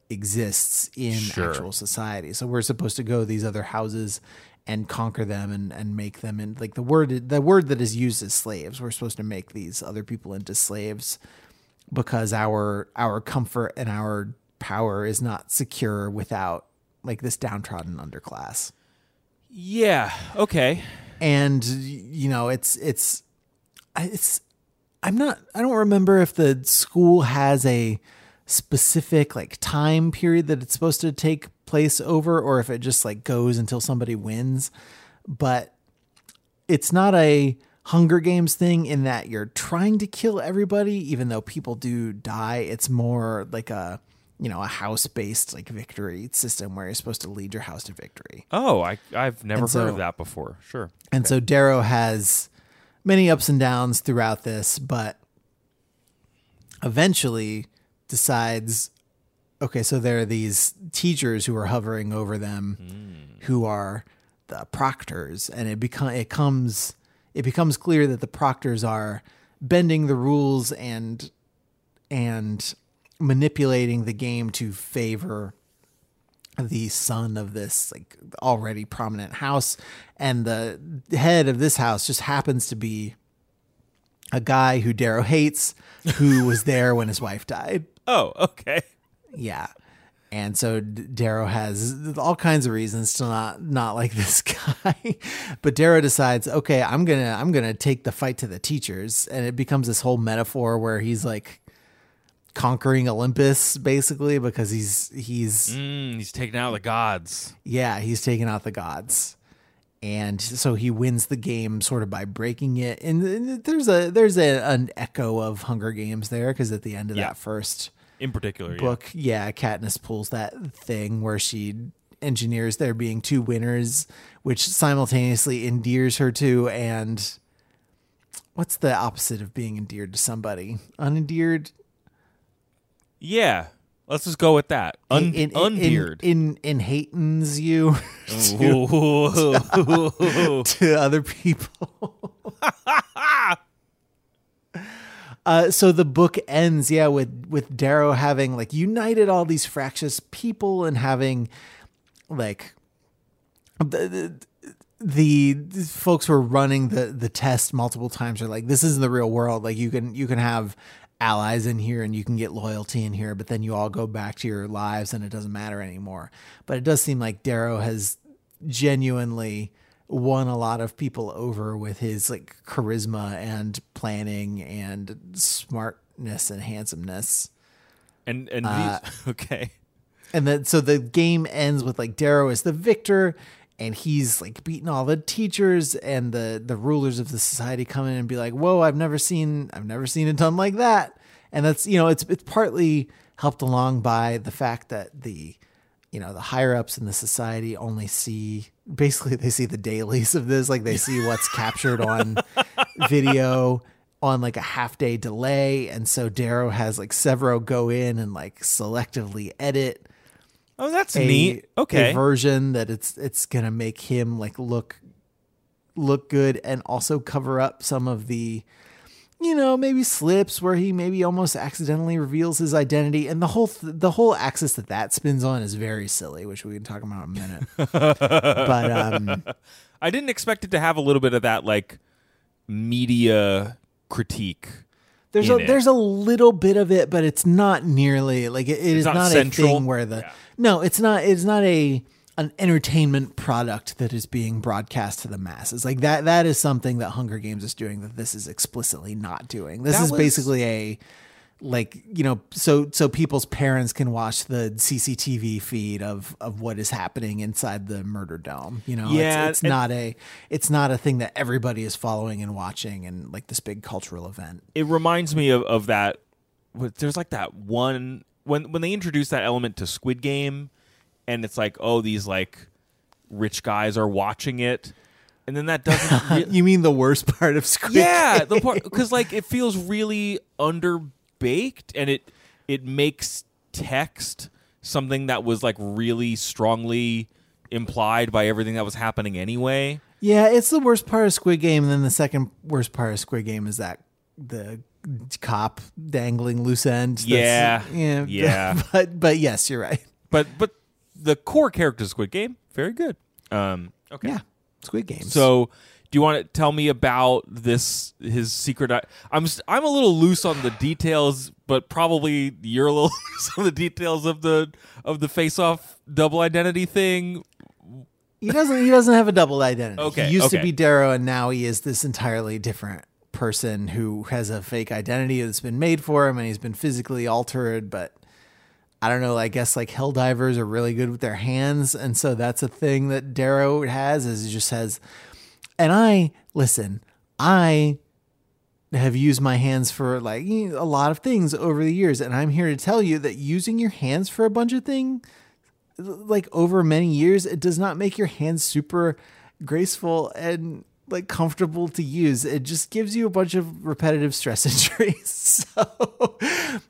exists in Sure. actual society. So we're supposed to go these other houses and conquer them and, and make them and like the word the word that is used is slaves. We're supposed to make these other people into slaves because our our comfort and our power is not secure without like this downtrodden underclass. Yeah okay. And you know it's it's it's i'm not i don't remember if the school has a specific like time period that it's supposed to take place over or if it just like goes until somebody wins. But it's not a hunger games thing in that you're trying to kill everybody even though people do die. It's more like a you know a house based like victory system where you're supposed to lead your house to victory. Oh i i've never And heard so- of that before. Sure. And so Darrow has many ups and downs throughout this, but eventually decides okay, so there are these teachers who are hovering over them hmm. who are the proctors, and it become it comes it becomes clear that the proctors are bending the rules and and manipulating the game to favor the son of this like already prominent house and the head of this house just happens to be a guy who Darrow hates who was there when his wife died. oh okay Yeah. And so Darrow has all kinds of reasons to not not like this guy. but Darrow decides, "Okay, I'm going to I'm going to take the fight to the teachers." And it becomes this whole metaphor where he's like conquering Olympus basically because he's he's mm, he's taking out the gods yeah, he's taking out the gods. And so he wins the game sort of by breaking it. And there's a there's a, an echo of Hunger Games there because at the end of Yeah. that first in particular. yeah. book, yeah. Katniss pulls that thing where she engineers there being two winners, which simultaneously endears her to and what's the opposite of being endeared to somebody? Unendeared, Yeah. Let's just go with that. Un- in, in, undeared. in, in, hatens you Ooh. to other people. Uh, so the book ends, yeah, with with Darrow having like united all these fractious people and having like the, the, the folks who are running the the test multiple times are like, this isn't the real world. Like you can you can have allies in here and you can get loyalty in here, but then you all go back to your lives and it doesn't matter anymore. But it does seem like Darrow has genuinely won a lot of people over with his like charisma and planning and smartness and handsomeness. and and Uh, these, okay. And then so the game ends with like Darrow is the victor and he's like beating all the teachers and the the rulers of the society come in and be like, "Whoa, I've never seen I've never seen it done like that." And that's you know, it's it's partly helped along by the fact that the you know, the higher ups in the society only see basically they see the dailies of this, like they see what's captured on video on like a half day delay. And so Darrow has like Sevro go in and like selectively edit Oh, that's a, neat. Okay. a version that it's it's gonna make him like look look good and also cover up some of the you know maybe slips where he maybe almost accidentally reveals his identity and the whole th- the whole axis that that spins on is very silly which we can talk about in a minute but um I didn't expect it to have a little bit of that like media critique. There's a it. there's a little bit of it but it's not nearly like it, it is not not, central? a thing where the no it's not it's not a an entertainment product that is being broadcast to the masses like that that is something that hunger games is doing that this is explicitly not doing this That is was- basically a like you know so so people's parents can watch the cctv feed of of what is happening inside the murder dome you know It's- Yeah, it's, and- not a it's not a thing that everybody is following and watching and like this big cultural event It reminds me of, of that. There's like that one when when they introduce that element to Squid Game, and it's like, oh, these like rich guys are watching it, and then that doesn't. re- you mean the worst part of Squid yeah, Game? the part because like it feels really underbaked, and it it makes text something that was like really strongly implied by everything that was happening anyway. Yeah, it's the worst part of Squid Game, and then the second worst part of Squid Game is that the cop dangling loose end. Yeah, yeah, yeah. But but yes, you're right. But but the core character of Squid Game, very good. Um, okay. Yeah, Squid Game. So, do you want to tell me about this his secret? I, I'm I'm a little loose on the details, but probably you're a little loose on the details of the of the face off double identity thing. he doesn't he doesn't have a double identity. Okay, he used to be Darrow, and now he is this entirely different person who has a fake identity that's been made for him, and he's been physically altered, but. I don't know. I guess like helldivers are really good with their hands, and so that's a thing that Darrow has. Is he just has, and I listen. I have used my hands for like a lot of things over the years, and I'm here to tell you that using your hands for a bunch of things, like over many years, it does not make your hands super graceful and like comfortable to use. It just gives you a bunch of repetitive stress injuries. So,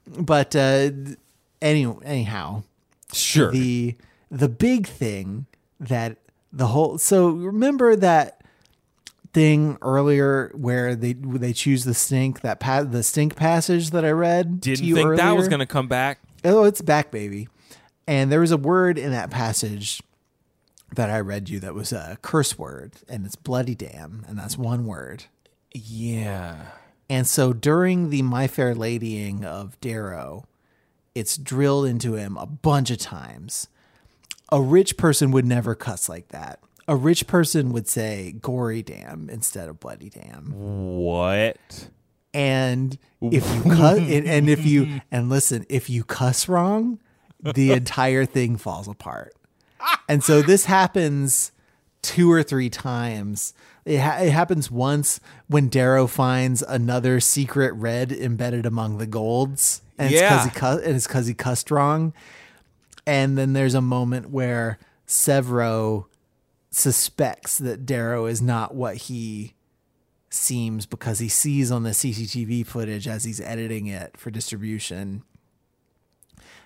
but uh, any anyhow, Sure. the the big thing that the whole so remember that thing earlier where they they choose the stink that pa- the stink passage that I read Didn't you think that was going to come back. oh it's back baby and there was a word in that passage that I read you that was a curse word and it's bloodydamn and that's one word Yeah. and so during the My Fair Ladying of Darrow, it's drilled into him a bunch of times. A rich person would never cuss like that. A rich person would say gorydamn instead of bloodydamn. What? And if you cuss, and, and if you, and listen, if you cuss wrong, the entire thing falls apart. And so this happens two or three times. It, ha- it happens once when Darrow finds another secret red embedded among the golds, and Yeah. it's because he cu- and it's because he cussed wrong. And then there's a moment where Sevro suspects that Darrow is not what he seems because he sees on the CCTV footage as he's editing it for distribution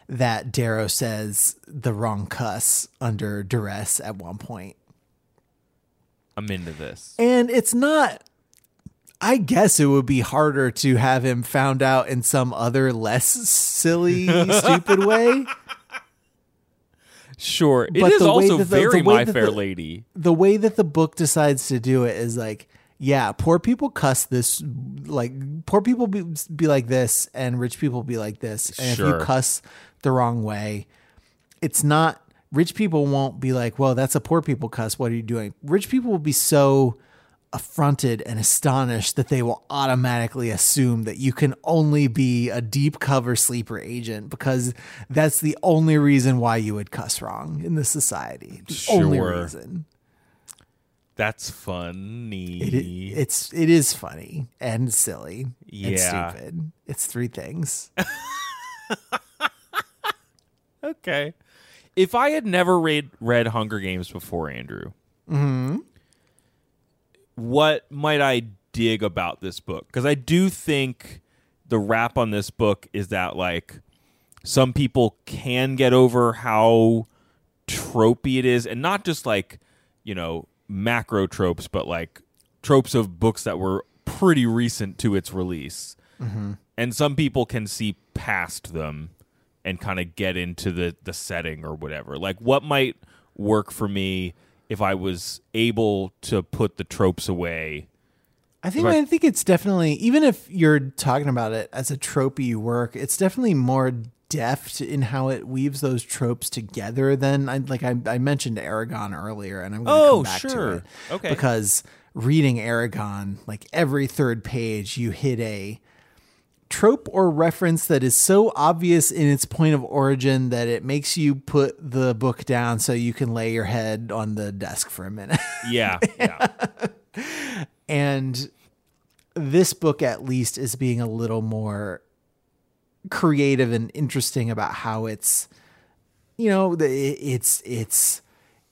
that Darrow says the wrong cuss under duress at one point. I'm into this. And it's not I guess it would be harder to have him found out in some other less silly, stupid way. Sure. It But is also the- very the My Fair the- Lady. the way that the book decides to do it is like yeah poor people cuss this like poor people be, be like this and rich people be like this and if you cuss the wrong way it's not rich people won't be like well that's a poor people cuss what are you doing rich people will be so affronted and astonished that they will automatically assume that you can only be a deep cover sleeper agent because that's the only reason why you would cuss wrong in this society the only Sure. reason That's funny. it, it's it is funny and silly Yeah. and stupid. It's three things. okay. If I had never read read Hunger Games before, Andrew, Mm-hmm. What might I dig about this book? Because I do think the wrap on this book is that like some people can get over how tropey it is, and not just like you know macro tropes, but like tropes of books that were pretty recent to its release. Mm-hmm. And some people can see past them and kind of get into the the setting or whatever. Like what might work for me if I was able to put the tropes away. I think Right. I think it's definitely even if you're talking about it as a tropey work, it's definitely more deft in how it weaves those tropes together than I like I, I mentioned Eragon earlier and I'm gonna Oh, come back to sure. it. Okay. Because reading Eragon, like every third page you hit a trope or reference that is so obvious in its point of origin that it makes you put the book down so you can lay your head on the desk for a minute. Yeah, yeah. and this book at least is being a little more creative and interesting about how it's you know it's it's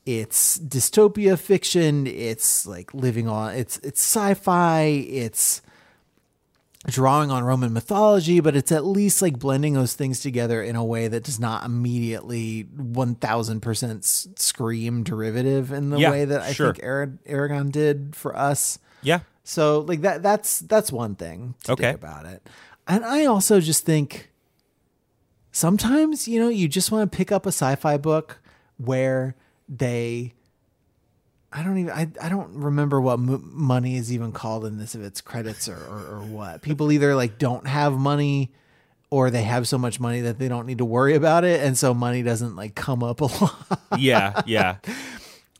it's dystopia fiction it's like living on it's it's sci-fi it's drawing on roman mythology but it's at least like blending those things together in a way that does not immediately 1000% scream derivative in the Yeah, way that i sure. think Ara- eragon did for us yeah. so like that that's that's one thing to Okay. think about it. And I also just think sometimes, you know, you just want to pick up a sci-fi book where they I don't even I, I don't remember what m- money is even called in this if it's credits or, or or what. People either like don't have money or they have so much money that they don't need to worry about it and so money doesn't like come up a lot Yeah, yeah.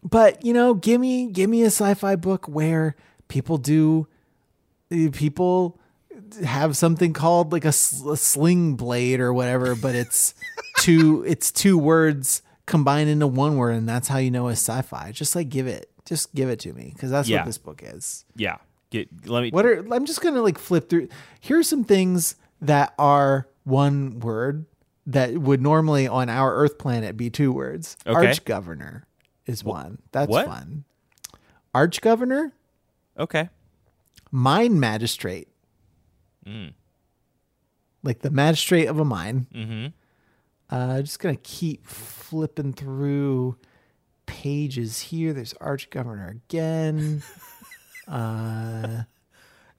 but you know give me give me a sci-fi book where people do people have something called like a sling blade or whatever but it's two it's two words combined into one word and that's how you know it's sci-fi just like give it just give it to me because that's Yeah. what this book is Yeah. Get let me what are i'm just gonna like flip through Here are some things that are one word that would normally on our earth planet be two words Okay. arch governor is one that's what? fun arch governor Okay. mine magistrate Mm. like the magistrate of a mine Mm-hmm. Uh just gonna keep flipping through pages here there's arch governor again uh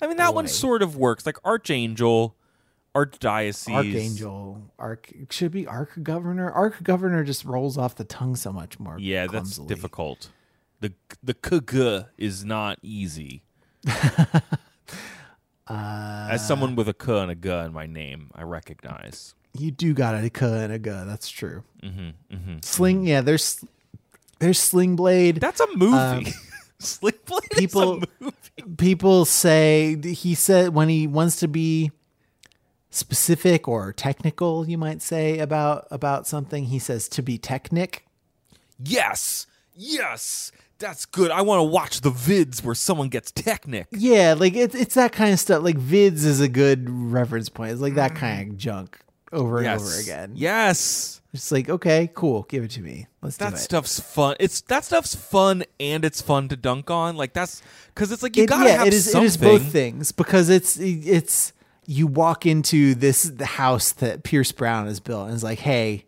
I mean that one sort of works. Like Archangel, Archdiocese. archangel arch should be arch governor arch governor just rolls off the tongue so much more Yeah, that's difficult. The the kg is not easy. uh As someone with a k and a g in my name, I recognize. You do got a k and a g that's true Mm-hmm, mm-hmm. sling yeah there's there's sling blade That's a movie. Sling Blade Um, people- is a movie. people say he said when he wants to be specific or technical you might say about about something he says to be technic Yes, yes. that's good. I want to watch the vids where someone gets technic. Yeah, like it's it's that kind of stuff. Like vids is a good reference point. It's like that kind of junk over and over again. Yes. It's like okay, cool, give it to me. Let's do That it. stuff's fun. It's that stuff's fun and it's fun to dunk on. Like that's because it's like you It- gotta yeah, have it is. something. It is both things because it's it's you walk into this the house that Pierce Brown has built and it's like, hey,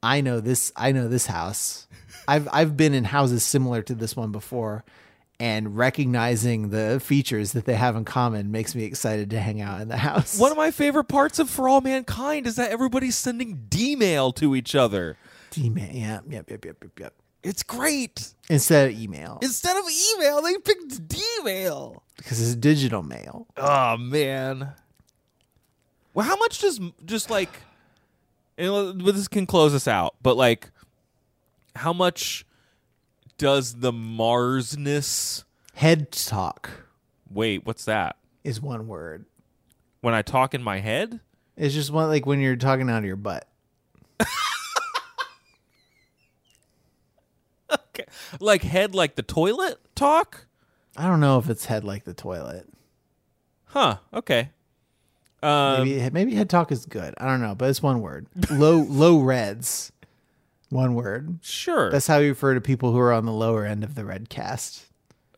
I know this. I know this house. I've I've been in houses similar to this one before, and recognizing the features that they have in common makes me excited to hang out in the house. One of my favorite parts of For All Mankind is that everybody's sending D-mail to each other. email, yeah, yep, yep, yep, yep, yep. It's great. Instead of email, Instead of email, they picked D-mail. because it's digital mail. Oh man. Well, how much does just like, but this can close us out. But like, how much does the Marsness? Head talk Wait, what's that? is one word. When I talk in my head? It's just one like when you're talking out of your butt. Okay. Like head, like the toilet talk? I don't know if it's head like the toilet. Huh. Okay. Um, Maybe maybe head talk is good. I don't know, but it's one word. Low low reds. One word. sure. That's how you refer to people who are on the lower end of the red caste.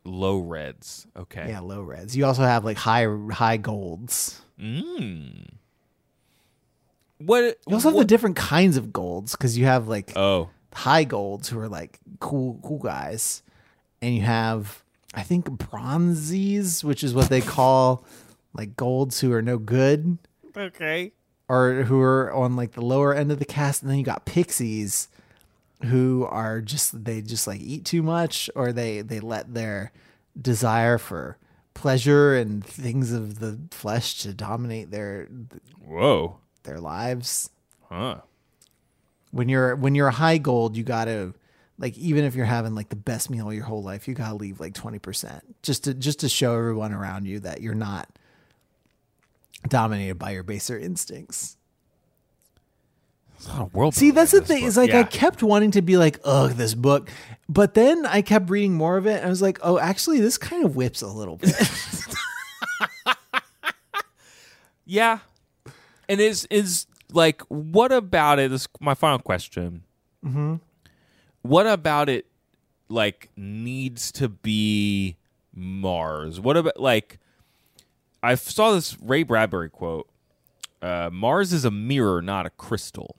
low reds. Okay. Yeah, low reds. You also have like high high golds. Mm. What? You also have what- the different kinds of golds because you have like oh. high golds who are like cool cool guys, and you have I think bronzies, which is what they call like golds who are no good. Okay. or who are on like the lower end of the caste, and then you got pixies who are just they just like eat too much or they they let their desire for pleasure and things of the flesh to dominate their Whoa. their lives Huh. when you're when you're a high gold you gotta like even if you're having like the best meal of your whole life you gotta leave like 20% just to just to show everyone around you that you're not dominated by your baser instincts There's a lot of world. See, that's the thing. book. Is like I kept wanting to be like, ugh, this book. But then I kept reading more of it and I was like, oh, actually, this kind of whips a little bit. Yeah. And is is like what about it? This is my final question. Mm-hmm. What about it? Like needs to be Mars. What about like? I saw this Ray Bradbury quote. Uh, Mars is a mirror, not a crystal.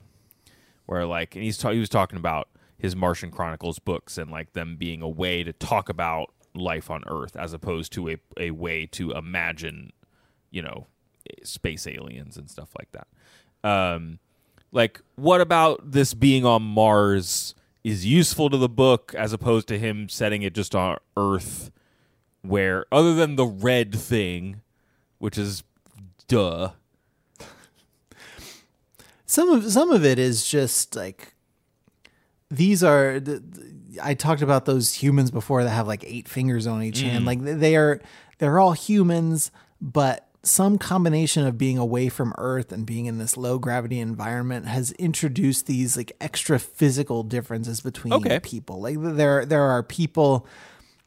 Where like, and he's ta- he was talking about his Martian Chronicles books and like them being a way to talk about life on Earth as opposed to a a way to imagine, you know, space aliens and stuff like that. Um, like, what about this being on Mars is useful to the book as opposed to him setting it just on Earth, where other than the red thing, which is duh. Some of some of it is just like these are. I talked about those humans before that have like eight fingers on each hand. Mm. Like they are, they're all humans, but some combination of being away from Earth and being in this low gravity environment has introduced these like extra physical differences between Okay. people. Like there, there are people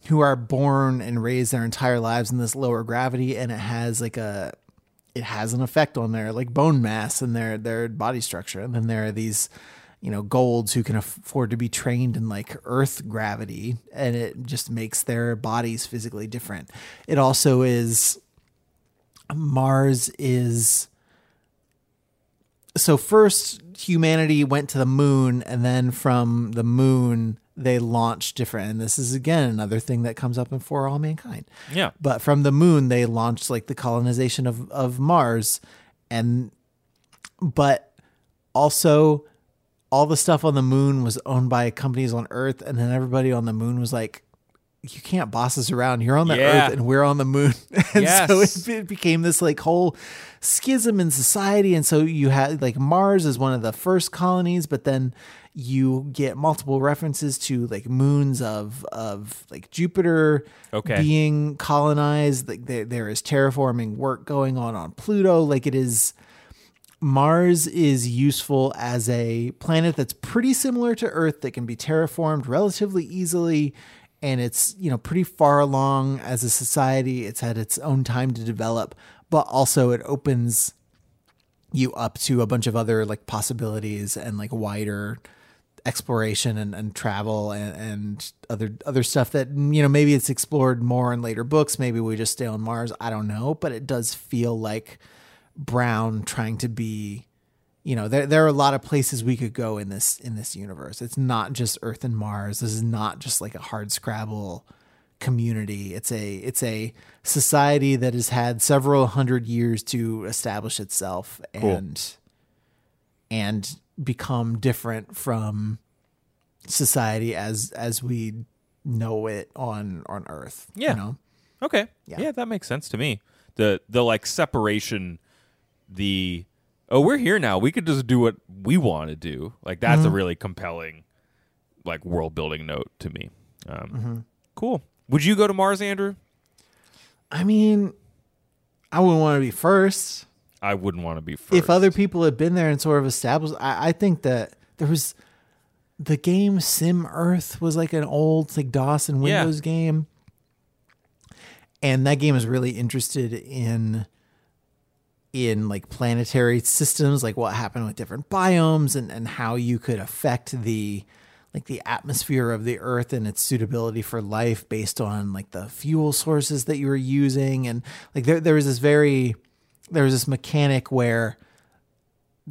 who are born and raised their entire lives in this lower gravity, and it has like a it has an effect on their like bone mass and their their body structure. And then there are these, you know, golds who can afford to be trained in like earth gravity and it just makes their bodies physically different. It also is Mars is so first humanity went to the moon and then from the moon they launched different and this is again another thing that comes up in for all mankind Yeah. but from the moon they launched like the colonization of of Mars and but also all the stuff on the moon was owned by companies on earth and then everybody on the moon was like you can't boss us around you're on the Yeah. earth and we're on the moon and so it, it became this like whole schism in society and so you had like mars is one of the first colonies but then you get multiple references to like moons of of like jupiter Okay. being colonized like there, there is terraforming work going on on pluto like it is Mars is useful as a planet that's pretty similar to Earth that can be terraformed relatively easily and it's you know pretty far along as a society. It's had its own time to develop, but also it opens you up to a bunch of other like possibilities and like wider exploration and, and travel and, and other other stuff that you know maybe it's explored more in later books. Maybe we just stay on mars. I don't know but it does feel like brown trying to be you know there, there are a lot of places we could go in this in this universe. It's not just earth and mars. This is not just like a hard scrabble community. It's a it's a society that has had several hundred years to establish itself and and become different from society as as we know it on on earth Yeah. you know Okay. Yeah. Yeah. that makes sense to me. The the like separation, the oh we're here now. We could just do what we want to do. Like that's Mm-hmm. a really compelling, like world building note to me. Um, Mm-hmm. Cool. Would you go to Mars, Andrew? i mean i wouldn't want to be first I wouldn't want to be first. if other people had been there and sort of established I, I think that there was the game sim earth was like an old like dos and Yeah. windows game and that game is really interested in in like planetary systems like what happened with different biomes and and how you could affect the like the atmosphere of the earth and its suitability for life based on like the fuel sources that you were using and like there there was this very there was this mechanic where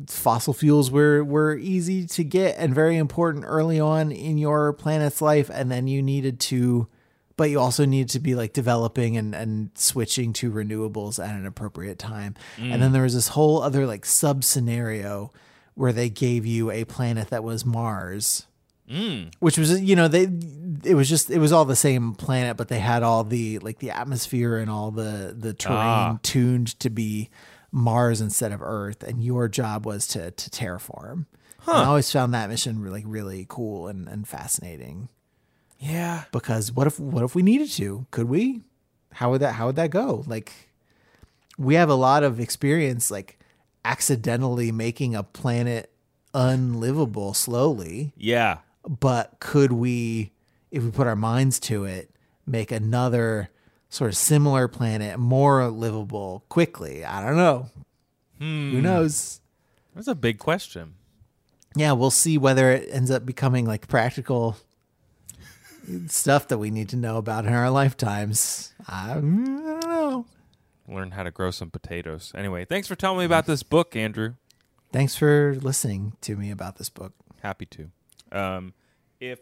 fossil fuels were were easy to get and very important early on in your planet's life and then you needed to but you also needed to be like developing and and switching to renewables at an appropriate time. And then mm. there was this whole other like sub scenario where they gave you a planet that was Mars which was you know they it was just it was all the same planet but they had all the like the atmosphere and all the the terrain Ah. tuned to be Mars instead of Earth and your job was to to terraform. And I always found that mission really really cool and, and fascinating yeah, because what if what if we needed to? Could we? How would that how would that go? Like we have a lot of experience like accidentally making a planet unlivable slowly yeah, but could we if we put our minds to it make another sort of similar planet more livable quickly i don't know who hmm. knows that's a big question. yeah we'll see whether it ends up becoming like practical stuff that we need to know about in our lifetimes i, I don't know Learn how to grow some potatoes. Anyway, thanks for telling me about this book, Andrew. thanks for listening to me about this book Happy to. Um, if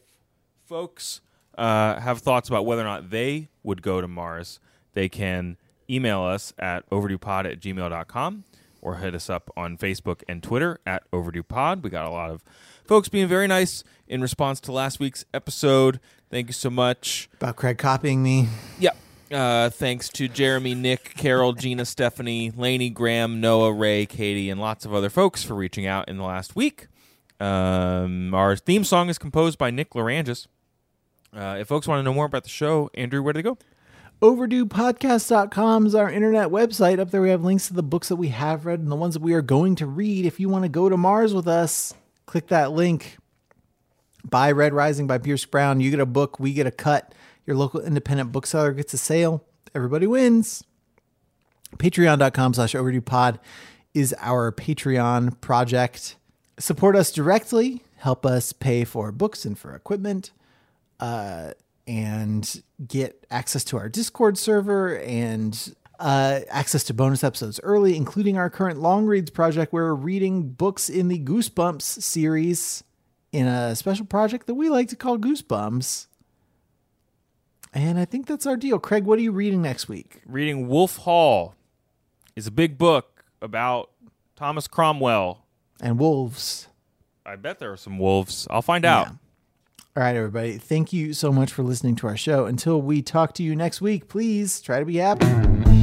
folks uh, have thoughts about whether or not they would go to Mars, they can email us at overduepod at gmail.com or hit us up on Facebook and Twitter at overduepod. We got a lot of folks being very nice in response to last week's episode. Thank you so much. about craig copying me Yeah. Uh, thanks to Jeremy, Nick, Carol, Gina, Stephanie, Laney, Graham, Noah, Ray, Katie, and lots of other folks for reaching out in the last week. Um, our theme song is composed by Nick Lerangis. Uh, if folks want to know more about the show, Andrew, where do they go? overduepodcast.com is our internet website. Up there we have links to the books that we have read and the ones that we are going to read. If you want to go to mars with us click that link. Buy red rising by pierce brown. You get a book we get a cut. Your local independent bookseller gets a sale. Everybody wins. Patreon.com slash overdue pod is our patreon project support us directly help us pay for books and for equipment uh, and get access to our discord server and uh, access to bonus episodes early including our current long reads project where we're reading books in the goosebumps series in a special project that we like to call goosebumps and i think that's our deal craig what are you reading next week Reading Wolf Hall is a big book about Thomas Cromwell. And wolves I bet there are some wolves. I'll find out. Yeah. All right, everybody. Thank you so much for listening to our show. Until we talk to you next week, please try to be happy.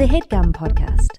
A headgum podcast.